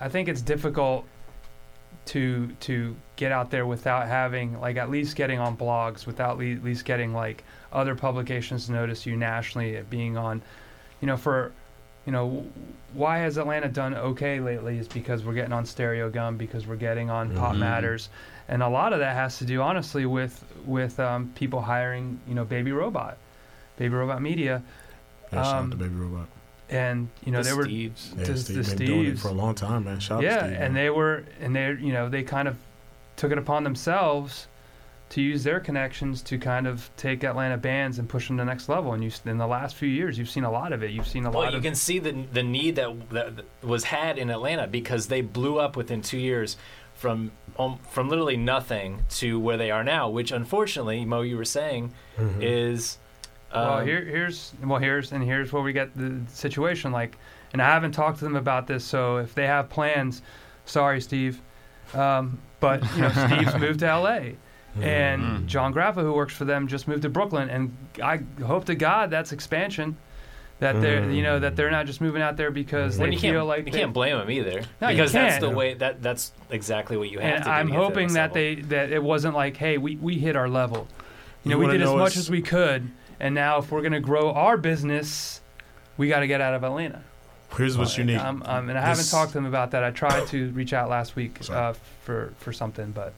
I think it's difficult to to get out there without having like at least getting on blogs, without le- at least getting like other publications notice you nationally, being on, you know, for you know, why has Atlanta done okay lately? Is because we're getting on Stereogum, because we're getting on Pop Mhm. Matters, and a lot of that has to do, honestly, with with um, people hiring, you know, Baby Robot, Baby Robot Media, Yeah, shout out um, to Baby Robot. and you know The they were Steves. Yeah, to Steve the been doing it for a long time, man. Shout out yeah, to Steve. and man. they were, and they, you know, they kind of took it upon themselves to use their connections to kind of take Atlanta bands and push them to the next level. And you, in the last few years, you've seen a lot of it. You've seen a Well, lot Well, you of can see the the need that that was had in Atlanta because they blew up within two years from um, from literally nothing to where they are now. Which unfortunately, Mo, you were saying Mhm. is. Um, well, here, here's well, here's and here's where we get the situation. Like, and I haven't talked to them about this, so if they have plans, sorry, Steve, um, but you know, Steve's moved to L.A. and Mhm. John Graffa, who works for them, just moved to Brooklyn, and I hope to God that's expansion. That they're, you know, that they're not just moving out there because when they you feel can't, like you they- can't blame them either No, because that's can't. the way that that's exactly what you have and to. I'm to to hoping next that level. they that it wasn't like, hey, we, we hit our level. You know, we wanna did as much what's- as we could, and now if we're going to grow our business, we got to get out of Atlanta. Here's what's unique. Um, um, and I haven't talked to them about that. I tried to reach out last week uh, for for something, but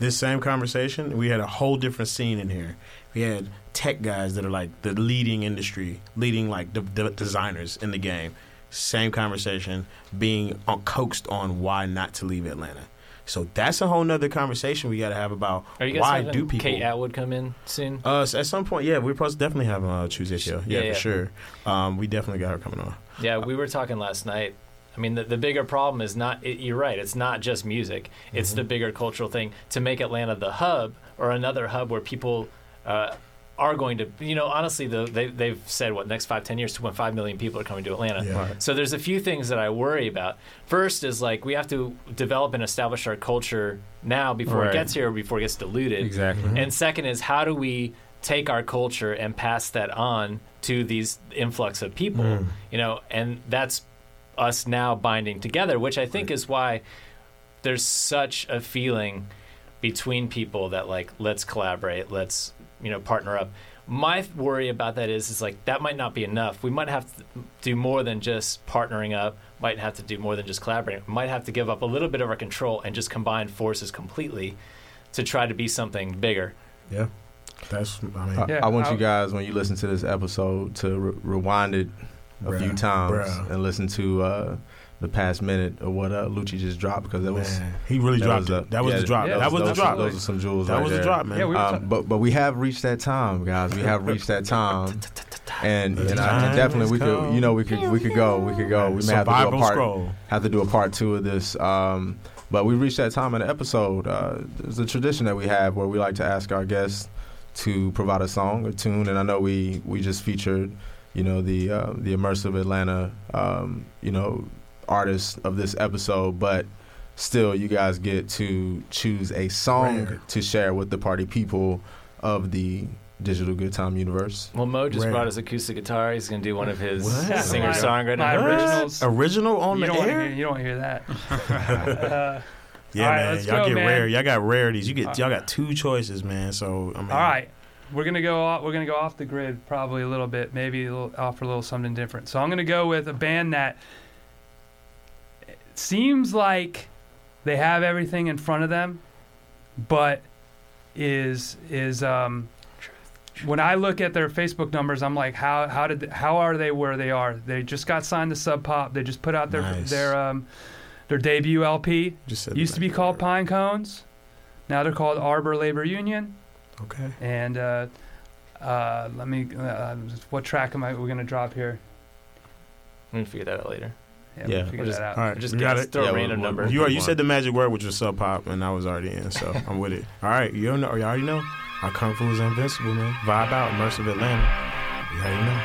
this same conversation, we had a whole different scene in here. We had tech guys that are like the leading industry, leading like the, the designers in the game. Same conversation, being coaxed on why not to leave Atlanta. So that's a whole nother conversation we got to have about Are you guys why do people. Kate Atwood come in soon? uh, s- at some point, yeah, we're supposed to definitely have a Tuesday show. Yeah, Yeah, yeah. for sure. Um, we definitely got her coming on. Yeah, we were talking last night. I mean, the, the bigger problem is not, it, you're right, it's not just music. It's Mhm. the bigger cultural thing to make Atlanta the hub or another hub where people uh, are going to, you know, honestly, the, they, they've said, what, next five, ten years, 2.5 million people are coming to Atlanta. Yeah. So there's a few things that I worry about. First is like we have to develop and establish our culture now before Right. it gets here, or before it gets diluted. Exactly. Mhm. And second is how do we take our culture and pass that on to these influx of people? Mm. You know, and that's us now binding mm-hmm. together, which I think is why there's such a feeling between people that like let's collaborate, let's you know partner up. My worry about that is is like that might not be enough. We might have to do more than just partnering up. Might have to do more than just collaborating. We might have to give up a little bit of our control and just combine forces completely to try to be something bigger. Yeah, that's. I mean, I, Yeah, I want I- you guys when you listen to this episode to re- rewind it a few times bruh. and listen to uh, the past minute of what uh, Lucci just dropped because that was he really that dropped was it. a- that was yeah, the drop. yeah, that was the drop. Those are some jewels. That right was the drop, man. Yeah, we Um, but but we have reached that time, guys. We have reached that time, and The you time and definitely we has could, you know, we could we could go, we could go. We may have to do a part scroll. have to do a part two of this. Um, but we reached that time in the episode. Uh, there's a tradition that we have where we like to ask our guests to provide a song or tune, and I know we we just featured, you know, the uh, the immersive Atlanta, um, you know, artist of this episode, but. Still, you guys get to choose a song Rare. to share with the party people of the digital good time universe. Well, Mo just Rare. brought his acoustic guitar. He's going to do one of his What? singer songwriter. My originals. Original on you the don't want to air. hear, you don't hear that. uh, Yeah, All right, man. let's Y'all go, get man. rare. Y'all got rarities. You All get y'all got two choices, man. So I mean, all right, we're gonna go. Off, we're gonna go off the grid probably a little bit, maybe a little, offer a little something different. So I'm gonna go with a band that seems like they have everything in front of them, but is is um. When I look at their Facebook numbers, I'm like, how how did how are they where they are? They just got signed to Sub Pop. They just put out their Nice. their um their debut LP. Just said Used to be called. Pine Cones. Now they're called Arbor Labor Union. Okay. And uh, uh, let me. Uh, what track am I? We're gonna drop here. We can figure that out later. Yeah, Yeah. we'll figure We'll just- that out. All right. Just we got it. throw Yeah, a random we'll- number. You already, you said the magic word, which was sub pop, and I was already in, so I'm with it. All right, you know, you already know. Our kung fu is invincible, man. Vibe out, immersive Atlanta. You already know.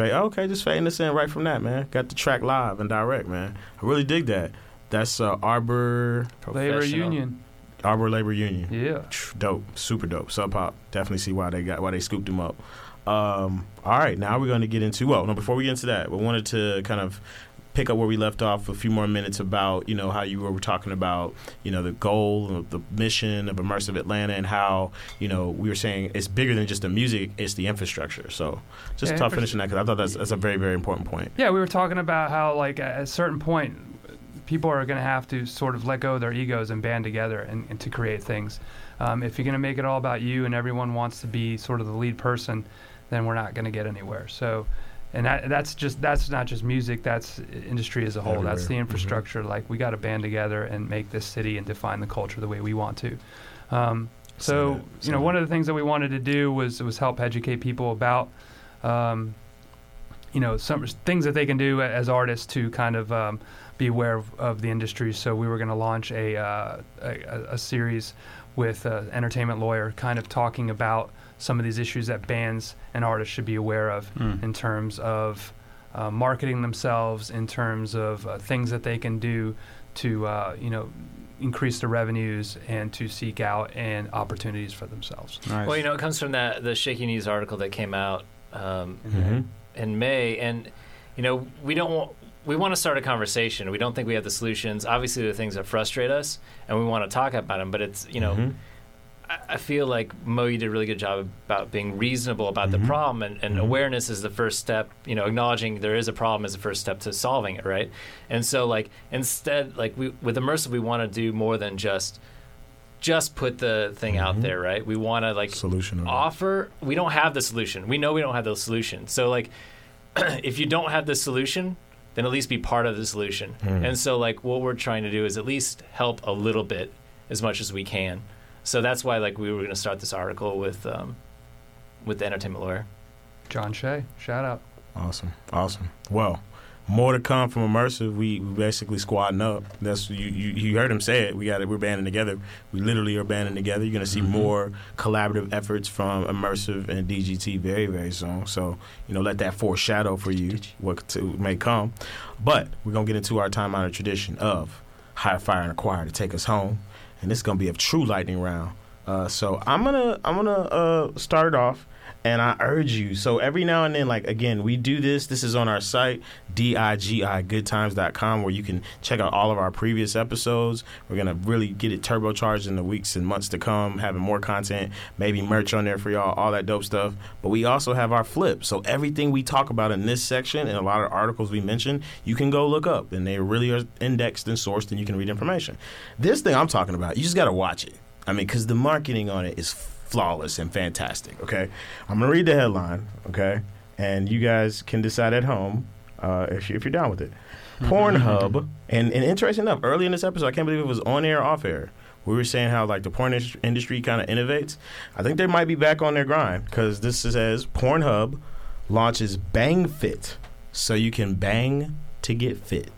Just fade. Okay, just fading this in right from that, man. Got the track live and direct, man. I really dig that. That's uh, Arbor Labor Union. Arbor Labor Union. Yeah. Dope, super dope. Sub Pop. Definitely see why they got why they scooped him up. Um, all right, now we're going to get into. Well, no, before we get into that, we wanted to kind of pick up where we left off a few more minutes about you know how you were talking about you know the goal the mission of immersive atlanta and how you know we were saying it's bigger than just the music it's the infrastructure so just Yeah, talk finishing that because i thought that's, that's a very very important point Yeah, we were talking about how, like, at a certain point, people are going to have to sort of let go of their egos and band together and, and to create things. Um, if you're going to make it all about you and everyone wants to be sort of the lead person, then we're not going to get anywhere. So, and that, that's just that's not just music. That's industry as a whole. That's the Everywhere. Mhm. infrastructure. Like, we got to band together and make this city and define the culture the way we want to. Um, so, that, you know, one of the things that we wanted to do was was help educate people about um, you know some things that they can do as artists to kind of um, be aware of, of the industry. So we were going to launch a, uh, a a series with an entertainment lawyer, kind of talking about some of these issues that bands and artists should be aware of Mm. in terms of uh, marketing themselves, in terms of uh, things that they can do to uh, you know increase their revenues and to seek out and opportunities for themselves. Nice. Well, you know, it comes from that the Shaky Knees article that came out um, Mhm. in May, and you know, we don't want we want to start a conversation. We don't think we have the solutions. Obviously, there are things that frustrate us, and we want to talk about them. But it's you know, Mhm. I, feel like Mo, you did a really good job about being reasonable about Mhm. the problem, and, and Mhm. awareness is the first step. You know, acknowledging there is a problem is the first step to solving it, right? And so, like, instead, like we with immersive, we want to do more than just just put the thing Mhm. out there, right? We want to like solution offer we don't have the solution we know we don't have the solution so like if you don't have the solution then at least be part of the solution Hmm. and so like what we're trying to do is at least help a little bit as much as we can so that's why like we were going to start this article with um with the entertainment lawyer John Shea, shout out. Awesome, awesome. Well, more to come from immersive. We, we basically squadding up. That's you, you. You heard him say it. We got it. We're banding together. We literally are banding together. You're gonna see Mhm. more collaborative efforts from immersive and DGT very very soon. So you know, let that foreshadow for you what to, may come. But we're gonna get into our time honored tradition of hire, fire, and acquire to take us home, and it's gonna be a true lightning round. Uh, so I'm gonna I'm gonna uh, start off. And I urge you. So every now and then, like again, we do this. This is on our site, digigoodtimes.com, where you can check out all of our previous episodes. We're gonna really get it turbocharged in the weeks and months to come, having more content, maybe merch on there for y'all, all that dope stuff. But we also have our flip. So everything we talk about in this section and a lot of articles we mentioned, you can go look up, and they really are indexed and sourced, and you can read information. This thing I'm talking about, you just gotta watch it. I mean, because the marketing on it is flawless and fantastic. Okay, I'm gonna read the headline. Okay, and you guys can decide at home uh, if, you, if you're down with it. Pornhub, and, and interesting enough, early in this episode, I can't believe it was on air, or off air. We were saying how like the porn indus- industry kind of innovates. I think they might be back on their grind because this says Pornhub launches Bang Fit, so you can bang to get fit.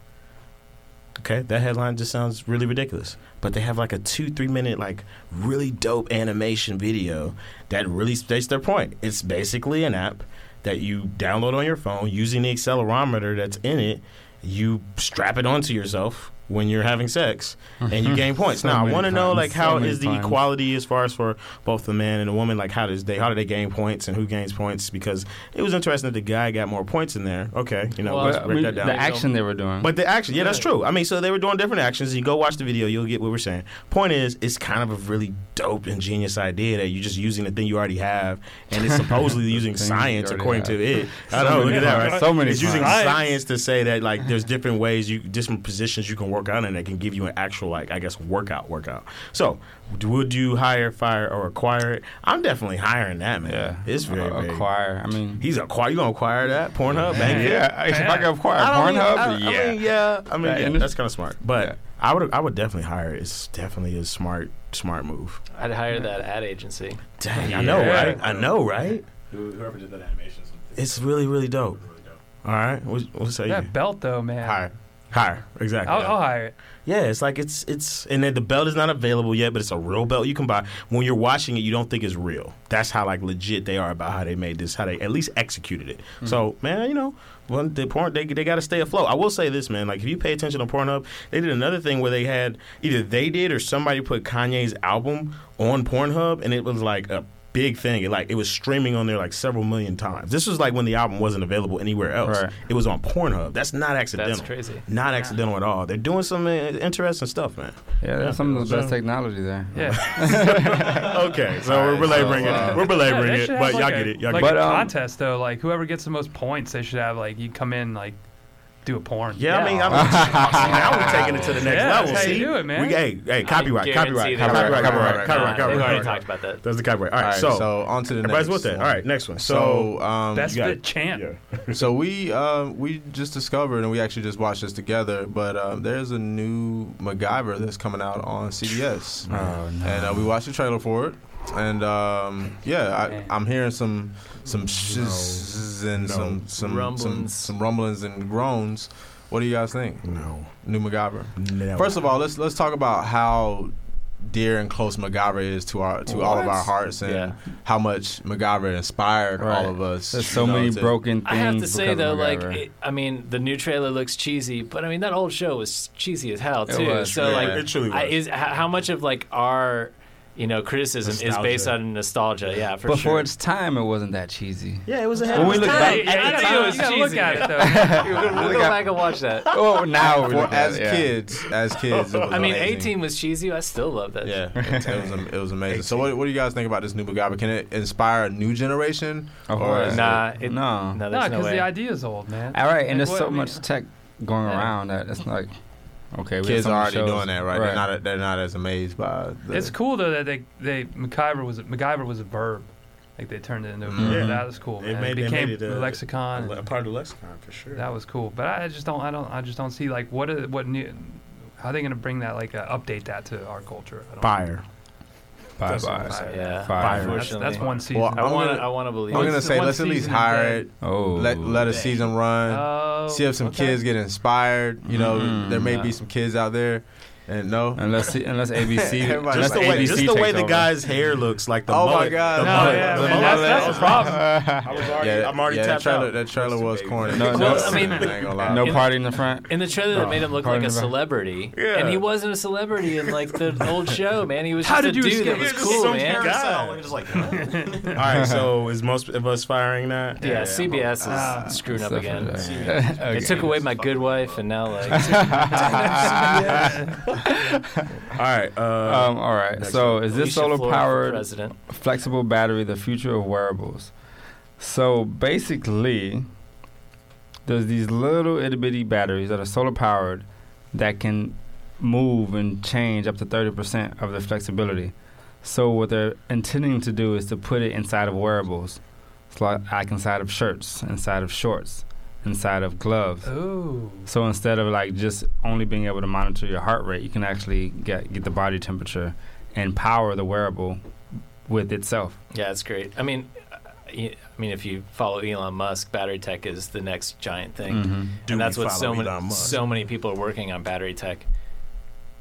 Okay, that headline just sounds really ridiculous. But they have like a two, three minute, like really dope animation video that really states their point. It's basically an app that you download on your phone using the accelerometer that's in it. You strap it onto yourself when you're having sex and you gain points. So now I want to know like so how is the times. equality as far as for both the man and the woman? Like how does they how do they gain points and who gains points? Because it was interesting that the guy got more points in there. Okay, you know, Well, let's But, I mean, that down. the action they were doing. But the action, yeah, that's true. I mean, so they were doing different actions. You go watch the video, you'll get what we're saying. Point is, it's kind of a really dope, ingenious idea that you're just using the thing you already have, and it's supposedly using science according have. to it. I So know, look at that, right? So many It's using science to say that like there's different ways you, different positions you can work out, and that can give you an actual like I guess workout, workout. So, would you hire, fire, or acquire it? I'm definitely hiring that, man. yeah, it's very, Uh, very. acquire. I mean, He's acquire. You gonna acquire that Pornhub? Bang it. yeah. If I could acquire I Pornhub, mean- I, yeah. I mean, yeah. I mean, yeah, that's kind of smart. But Yeah. I would, I would definitely hire. it. It's definitely a smart, smart move. i'd hire that ad agency Dang, I know, right? I know, right? Whoever did that animation, It's really, really dope. All right, what, what say you? That belt though, man. Hire. Higher, exactly. I'll, I'll hire it. Yeah, it's like it's it's and then the belt is not available yet, but it's a real belt you can buy. When you're watching it, you don't think it's real. That's how like legit they are about how they made this, how they at least executed it. Mm-hmm. So man, you know, when the porn they they got to stay afloat. I will say this, man. Like if you pay attention to Pornhub, they did another thing where they had either they did or somebody put Kanye's album on Pornhub, and it was like a big thing. It, like it was streaming on there like several million times. This was like when the album wasn't available anywhere else. Right. It was on Pornhub. That's not accidental. That's crazy. Not accidental at all. They're doing some uh, interesting stuff, man. Yeah, that's some of the best technology there. Yeah. okay, so All we're belaboring so, it. uh, We're belaboring Yeah, it, but have y'all like get it. Y'all like get But, it. a um, contest though, like whoever gets the most points, they should have like you come in like do a porn. Yeah, I mean, I'm, now we're taking it to the next Yeah, level. that's how you See, do it, man. We, hey, hey, copyright, I copyright, copyright, copyright, copyright, Nah, copyright, They've already talked about that. That's the copyright. All All right, right, so, so, on to the everybody's next. with that. All right, next one. So, So, um, best got- fit chant. yeah. so we uh, we just discovered and we actually just watched this together. But um, there's a new MacGyver that's coming out on CBS, Oh, no. and uh, we watched the trailer for it. And um, yeah, I, I'm hearing some some shiz and No. some some some Rumblings. some rumblings and groans. What do you guys think? no, New MacGyver. Never. First of all, let's let's talk about how dear and close MacGyver is to our to all of our hearts and Yeah. how much MacGyver inspired Right. all of us. There's you so know, many to- broken things. I have to say though, like, it, I mean, the new trailer looks cheesy, but I mean that old show was cheesy as hell It too. was, so yeah. like, It truly I, was. is how much of like our, you know, criticism is based on nostalgia? Yeah, for but sure. for its time, it wasn't that cheesy. yeah, it was ahead When of we look time. back- Hey, at the You time, it was gotta look cheesy. at it though. we'll go back and watch that. Oh, now For, as it, yeah. kids, as kids, it was I mean, amazing. 18 was cheesy. I still love that. Yeah, it, it was it was amazing. So, what, what do you guys think about this new MacGyver? Can it inspire a new generation? Of Or course. is Nah, it, No. no, No, there's no, because way. the idea's old, man. All right, and Like, there's so much tech going around that it's like, okay, we Kids are already shows. doing that, right? They're not they're not as amazed by. The, It's cool though that they they MacGyver was MacGyver was a verb, like they turned it into a verb. Yeah. That was cool. They made- it they became made it a- a lexicon. a part of the lexicon for sure. that was cool, but I just don't I don't I just don't see like what are, what new. How are they going to bring that, like, uh, update that to our culture? I don't Fire. Bye That's bye. what I'm saying. Yeah, Fire. That's, that's one season. Well, I want to. I want to believe. I'm gonna say let's at least hire it. Oh, Let let a season run. Oh, see if some okay. kids get inspired. You know, Mhm. there may Yeah. be some kids out there, and no. unless unless ABC Everybody- unless Just the way, ABC just the way takes the guy's hair looks, like the Oh my. God. the No, mullet- yeah, the man, mullet. that's- that's a problem. I was already, Yeah, I'm already yeah, that trailer, out. that trailer was corny. No, no, Well, I mean, I ain't gonna lie. no party in the front. In the trailer, that made him look like a celebrity, Yeah. and he wasn't a celebrity in like the old show. Man, he was How just a did you dude that was cool, man. guy. Just like, All right, so is most of us firing that? Yeah, CBS is Ah. screwing up again. Okay. They took away my good wife, and now like All right. Uh, Um, all right. So, one. is this solar powered flexible battery the future of wearables? So basically, there's these little itty bitty batteries that are solar powered that can move and change up to 30% of the flexibility. So what they're intending to do is to put it inside of wearables. It's like, like inside of shirts, inside of shorts, inside of gloves. Ooh. So instead of like just only being able to monitor your heart rate, you can actually get get the body temperature and power the wearable with itself. Yeah, it's great. I mean, uh, y- I mean, if you follow Elon Musk, battery tech is the next giant thing, Mhm. do and that's what so follow many Musk? so many people are working on battery tech.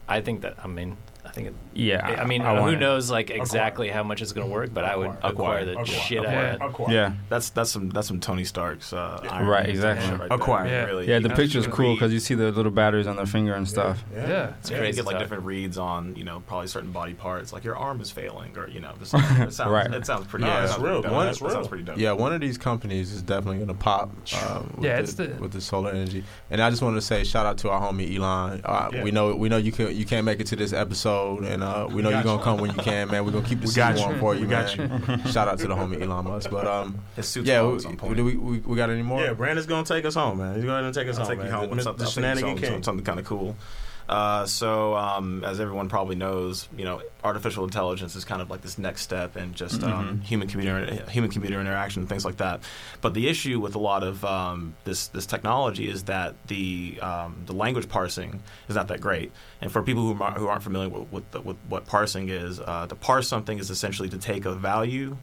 I think that. I mean, I think. It, Yeah, I mean, I who knows like exactly how much it's going to work, but I would acquire, the Acquire. shit Acquire. out of it. Yeah, that's that's some that's some Tony Stark's uh, Iron Right, exactly. shit right. Acquire. Yeah. Really, yeah. The can- picture's cool because you see the little batteries on their finger and stuff. Yeah. It's Yeah, you crazy get like stuff. different reads on you know probably certain body parts, like your arm is failing, or you know, this, it sounds Right. it sounds pretty. No, it it's real. One- That- it's sounds real. pretty dope. Yeah, one of these companies is definitely going to pop. Um, with Yeah, it's the- with the solar energy. And I just wanted to say shout out to our homie Elon. Uh, We know we know you can you can't make it to this episode, and uh, we know got you're gonna you. come when you can, man. We're gonna keep the We seat got you. warm for you, We got man. shout out to the homie Elon Musk. But um, yeah, always we, do we, we we got any more? Yeah, Brandon's gonna take us home, man. He's going to take us I'll home. take you man. home The- with something, the I'll take you shenanigan home with something kind of cool. Uh, so, um, as everyone probably knows, you know, artificial intelligence is kind of like this next step in just um, Mhm. human computer human computer interaction and things like that. But the issue with a lot of um, this this technology is that the um, the language parsing is not that great. And for people who, are, who aren't familiar with with, the, with what parsing is, uh, to parse something is essentially to take a value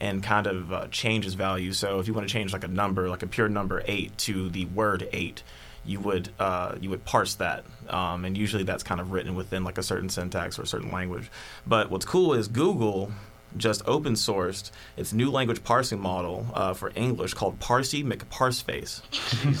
and kind of uh, change its value. So if you want to change like a number, like a pure number eight to the word eight, you would uh, you would parse that, um, and usually that's kind of written within like a certain syntax or a certain language. But what's cool is Google just open sourced its new language parsing model uh, for English called Parsey McParseface.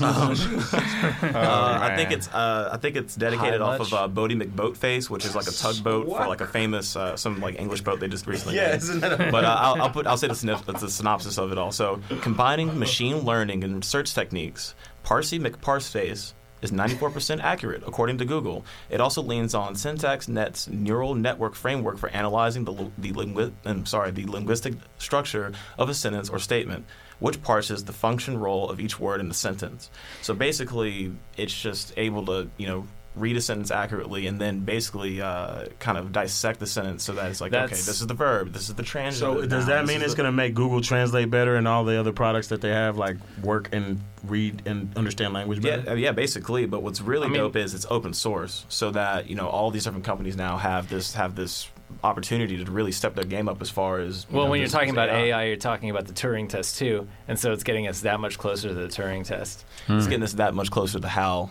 um, uh, I think it's uh, I think it's dedicated How off of much? uh, Boaty McBoatface, which is like a tugboat for like a famous uh, some like English boat they just recently made. isn't that a- But uh, I'll, I'll put I'll say the, synop- the synopsis of it all. So combining machine learning and search techniques, Parsey McParseface is 94% accurate according to Google. It also leans on SyntaxNet's neural network framework for analyzing the the lingui- I'm sorry the linguistic structure of a sentence or statement, which parses the function role of each word in the sentence. So basically, it's just able to you know read a sentence accurately and then basically uh, kind of dissect the sentence so that it's like okay, this is the verb, this is the transitive. So does noun, that this mean is it's the- going to make Google Translate better and all the other products that they have like work and read and understand language Yeah, better? uh, yeah, basically. But what's really I mean- dope is it's open source, so that you know all these different companies now have this have this opportunity to really step their game up as far as. you Well, know, when you're this- talking about AI, you're talking about the Turing test too, and so it's getting us that much closer to the Turing test. it's getting us that much closer to how.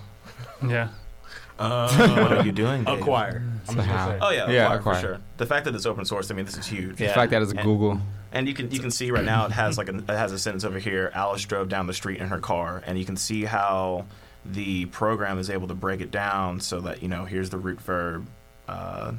Yeah. What Uh, are you doing? Dave? acquire. So how? Oh yeah, Yeah, acquire, acquire. for sure. The fact that it's open source, I mean, this is huge. The fact that it's And- Google. And you can you can see right now it has like a, it has a sentence over here. Alice drove down the street in her car, and you can see how the program is able to break it down so that you know here's the root verb. Uh,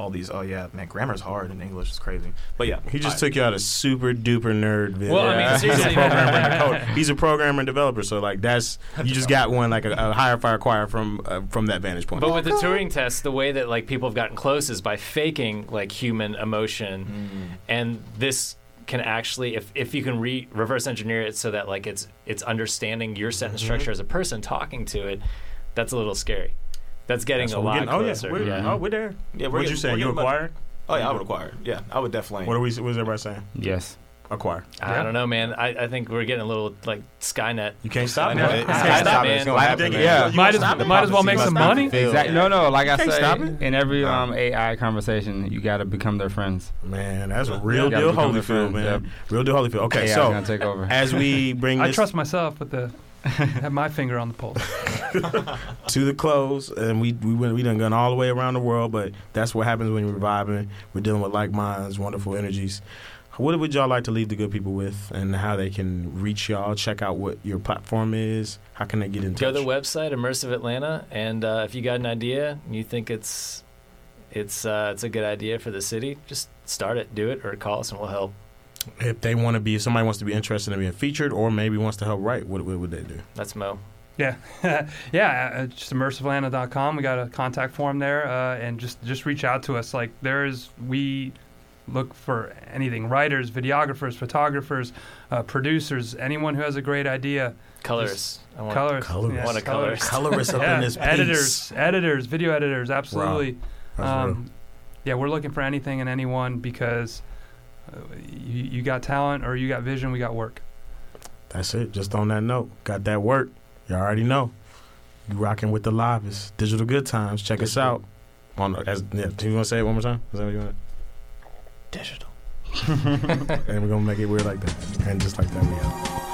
all these, oh yeah, man, grammar's hard in English. It's crazy, but yeah, He just I- took you out a super duper nerd video. Well, I mean, He's a programmer and a man. code. He's a programmer and developer, so like that's you just got one like a, a higher fire choir from uh, from that vantage point. But with the Turing test, the way that like people have gotten close is by faking like human emotion, Mm. and this can actually, if if you can re- reverse engineer it so that like it's it's understanding your sentence Mhm. structure as a person talking to it, that's a little scary. That's getting That's a what we're lot getting- oh yeah, closer. we're, yeah. oh we're there. yeah, we're What you getting- saying? we're You getting much- acquired? Oh yeah, I would acquire. Yeah, I would definitely. What are we? What's everybody saying? Yes. Acquire. I Yeah. don't know, man. I, I think we're getting a little like Skynet. You can't stop I it. know. Can't Skynet, stop it. man. It's gonna happen. Yeah. Yeah. Might as, might as well make some money. Exactly. No, no. Like I Can't stop it. in every um, AI conversation, you got to become their friends. Man, that's a real deal Holyfield, friend, man. Real deal Holyfield. Okay, AI is so gonna take over. as we bring I trust myself with the have my finger on the pulse. to the close, and we we went we done gone all the way around the world, but that's what happens when you're reviving. We're dealing with like minds, wonderful energies. What would y'all like to leave the good people with, and how they can reach y'all? Check out what your platform is. How can they get in touch? Go to the website Immersive Atlanta, and uh, if you got an idea and you think it's it's uh, it's a good idea for the city, just start it, do it, or call us and we'll help. If they want to be, if somebody wants to be interested in being featured, or maybe wants to help write, what, what would they do? That's Mo. Yeah, yeah. uh, Just immersiveatlanta.com. We got a contact form there, uh, and just just reach out to us. Like there is, we look for anything: writers, videographers, photographers, uh, producers, anyone who has a great idea. Colors. I want Colors, colors. yes, I want a colors. Colorist up Yeah, in this piece. editors, editors, video editors, absolutely. That's real. Um, yeah, we're looking for anything and anyone because uh, you, you got talent or you got vision, we got work. That's it. Just on that note, got that work. You already know. You rocking with the livest digital good times. Check us out. On as yeah, do you want to say it one more time? Is that what you want? digital. and we're gonna make it weird like that, and just like that we out.